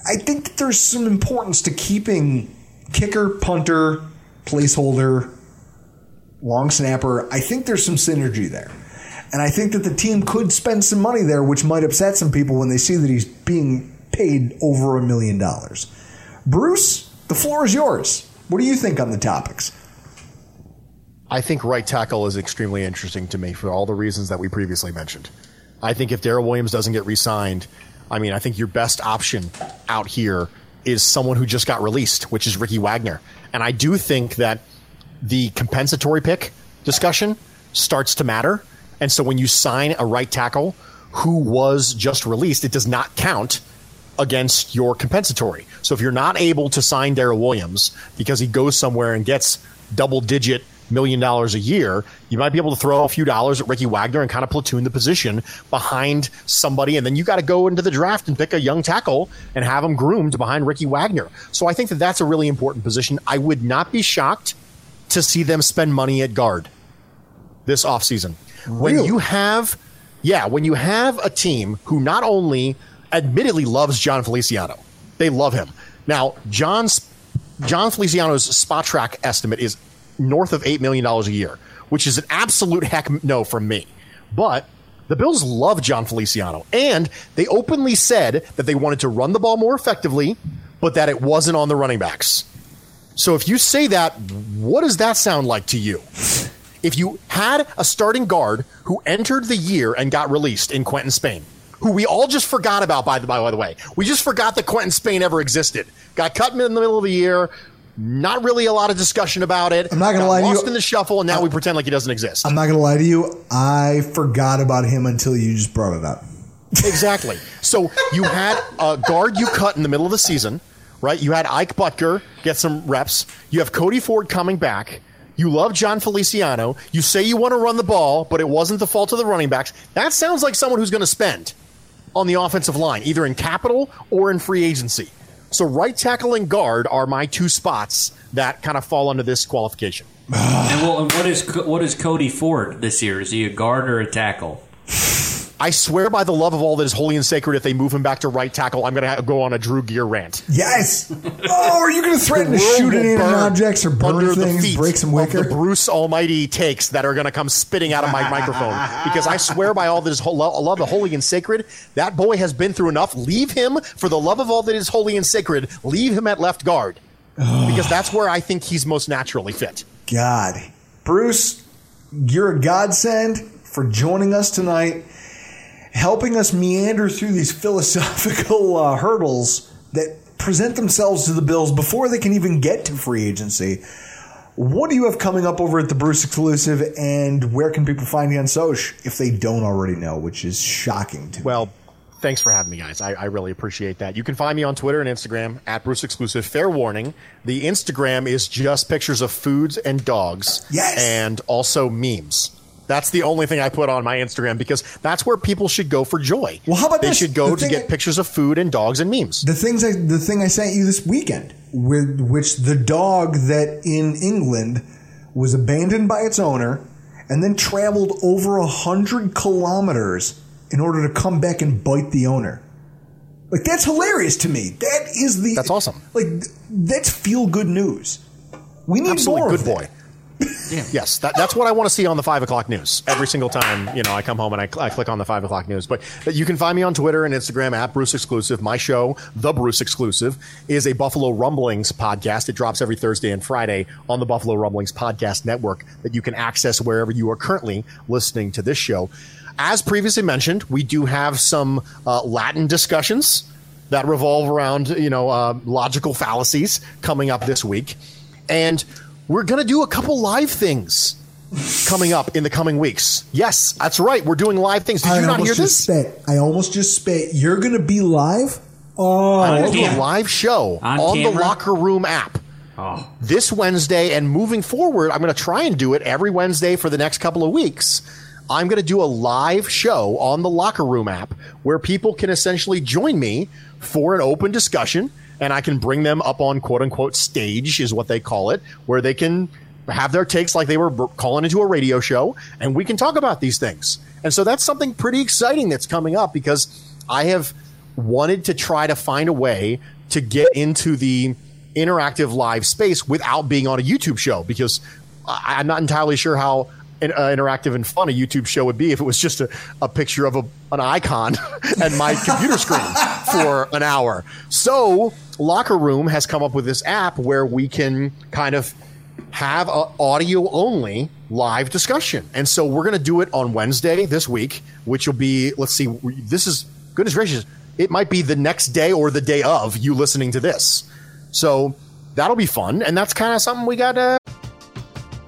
I think that there's some importance to keeping kicker, punter, placeholder, long snapper. I think there's some synergy there. And I think that the team could spend some money there, which might upset some people when they see that he's being paid over a million dollars. Bruce, the floor is yours. What do you think on the topics? I think right tackle is extremely interesting to me for all the reasons that we previously mentioned. I think if Daryl Williams doesn't get re-signed, I mean, I think your best option out here is someone who just got released, which is Ricky Wagner. And I do think that the compensatory pick discussion starts to matter. And so when you sign a right tackle who was just released, it does not count against your compensatory. So if you're not able to sign Daryl Williams because he goes somewhere and gets double digit million dollars a year, you might be able to throw a few dollars at Ricky Wagner and kind of platoon the position behind somebody. And then you got to go into the draft and pick a young tackle and have him groomed behind Ricky Wagner. So I think that that's a really important position. I would not be shocked to see them spend money at guard this offseason. When you have, yeah, when you have a team who not only admittedly loves Jon Feliciano, they love him. Now, Jon's Jon Feliciano's Spotrac estimate is north of $8 million a year, which is an absolute heck no from me. But the Bills love Jon Feliciano, and they openly said that they wanted to run the ball more effectively, but that it wasn't on the running backs. So if you say that, what does that sound like to you? If you had a starting guard who entered the year and got released in Quinton Spain, who we all just forgot about by the by the way, we just forgot that Quinton Spain ever existed. Got cut in the middle of the year. Not really a lot of discussion about it. I'm not gonna Got lie to you. Lost in the shuffle, and now we pretend like he doesn't exist. I'm not going to lie to you. I forgot about him until you just brought it up. exactly. So you had a guard you cut in the middle of the season, right? You had Ike Boettger get some reps. You have Cody Ford coming back. You love Jon Feliciano. You say you want to run the ball, but it wasn't the fault of the running backs. That sounds like someone who's going to spend on the offensive line, either in capital or in free agency. So right tackle and guard are my two spots that kind of fall under this qualification. and, well, and what is what is Cody Ford this year? Is he a guard or a tackle? I swear by the love of all that is holy and sacred, if they move him back to right tackle, I'm going to go on a Drew Gear rant. Yes. Oh, are you going to threaten to shoot inanimate objects or burn under the feet break some of wicker? the Bruce Almighty takes that are going to come spitting out of my microphone because I swear by all that is ho- lo- love the holy and sacred, that boy has been through enough. Leave him for the love of all that is holy and sacred. Leave him at left guard because that's where I think he's most naturally fit. God. Bruce, you're a godsend for joining us tonight, helping us meander through these philosophical uh, hurdles that present themselves to the Bills before they can even get to free agency. What do you have coming up over at the Bruce Exclusive, and where can people find you on Soch if they don't already know, which is shocking to me? Well, thanks for having me, guys. I, I really appreciate that. You can find me on Twitter and Instagram at Bruce Exclusive. Fair warning: the Instagram is just pictures of foods and dogs, Yes. and also memes. That's the only thing I put on my Instagram because that's where people should go for joy. Well, how about they this? should go The to get I- pictures of food and dogs and memes. The things I, the thing I sent you this weekend, with which the dog that in England was abandoned by its owner and then traveled over a hundred kilometers in order to come back and bite the owner. Like that's hilarious to me. That is the That's awesome. Like that's feel good news. We need Absolutely, more good of boy. that. Yes, that, that's what I want to see on the five o'clock news every single time. You know, I come home and I, cl- I click on the five o'clock news. But, but you can find me on Twitter and Instagram at Bruce Exclusive. My show, The Bruce Exclusive, is a Buffalo Rumblings podcast. It drops every Thursday and Friday on the Buffalo Rumblings podcast network that you can access wherever you are currently listening to this show. As previously mentioned, we do have some uh, Latin discussions that revolve around you know uh, logical fallacies coming up this week, and we're going to do a couple live things coming up in the coming weeks. Yes, that's right. We're doing live things. Did I you not almost hear just this? spit. I almost just spit. You're going to be live? Oh, I'm going to do a live show On on, the? Locker Room app. Oh. This Wednesday and moving forward, I'm going to try and do it every Wednesday for the next couple of weeks. I'm going to do a live show on the Locker Room app where people can essentially join me for an open discussion and I can bring them up on quote unquote stage, is what they call it, where they can have their takes like they were calling into a radio show and we can talk about these things. And so that's something pretty exciting that's coming up because I have wanted to try to find a way to get into the interactive live space without being on a YouTube show because I'm not entirely sure how in, uh, interactive and fun a YouTube show would be if it was just a, a picture of a, an icon and my computer screen for an hour. So Locker Room has come up with this app where we can kind of have a audio only live discussion. And so we're going to do it on Wednesday this week, which will be, let's see, this is goodness gracious. It might be the next day or the day of you listening to this. So that'll be fun. And that's kind of something we got to.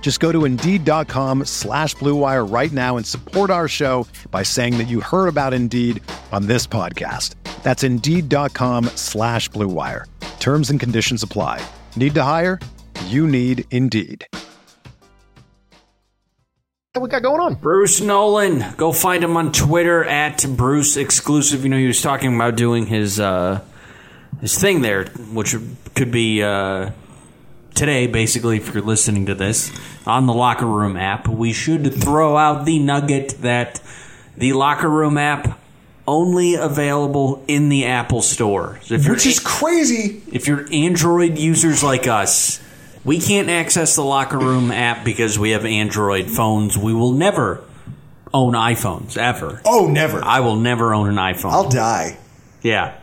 Just go to Indeed.com slash Blue Wire right now and support our show by saying that you heard about Indeed on this podcast. That's Indeed.com slash Blue Wire. Terms and conditions apply. Need to hire? You need Indeed. What we got going on? Bruce Nolan. Go find him on Twitter at Bruce Exclusive. You know, he was talking about doing his uh, his thing there, which could be uh, today, basically, if you're listening to this on the Locker Room app. We should throw out the nugget that the Locker Room app only available in the Apple Store. So if you're Which is crazy. if you're Android users like us, we can't access the Locker Room app because we have Android phones. We will never own iPhones ever. Oh, never. I will never own an iPhone. I'll die. yeah.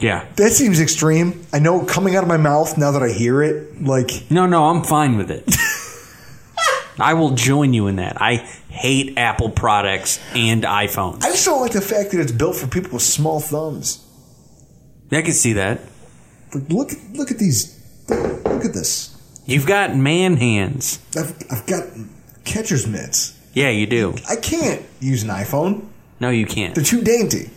Yeah. That seems extreme. I know coming out of my mouth now that I hear it, like No, no, I'm fine with it. I will join you in that. I hate Apple products and iPhones. I just don't like the fact that it's built for people with small thumbs. I can see that. Like, look, look at these. Look at this. You've got man hands. I've, I've got catcher's mitts. Yeah, you do. I can't use an iPhone. No, you can't. They're too dainty.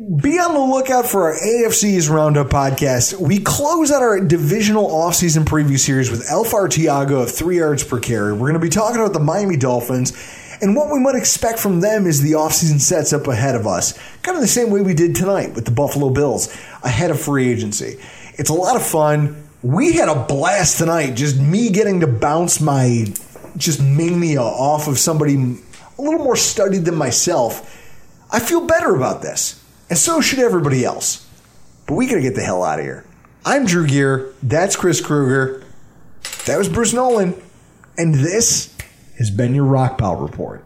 Be on the lookout for our AFC's Roundup podcast. We close out our divisional offseason preview series with Elf Artiago of three yards per carry. We're going to be talking about the Miami Dolphins and what we might expect from them as the offseason sets up ahead of us. Kind of the same way we did tonight with the Buffalo Bills ahead of free agency. It's a lot of fun. We had a blast tonight, just me getting to bounce my just mania off of somebody a little more studied than myself. I feel better about this. And so should everybody else. But we gotta get the hell out of here. I'm Drew Gear. That's Chris Krueger. That was Bruce Nolan. And this has been your Rockpile Report.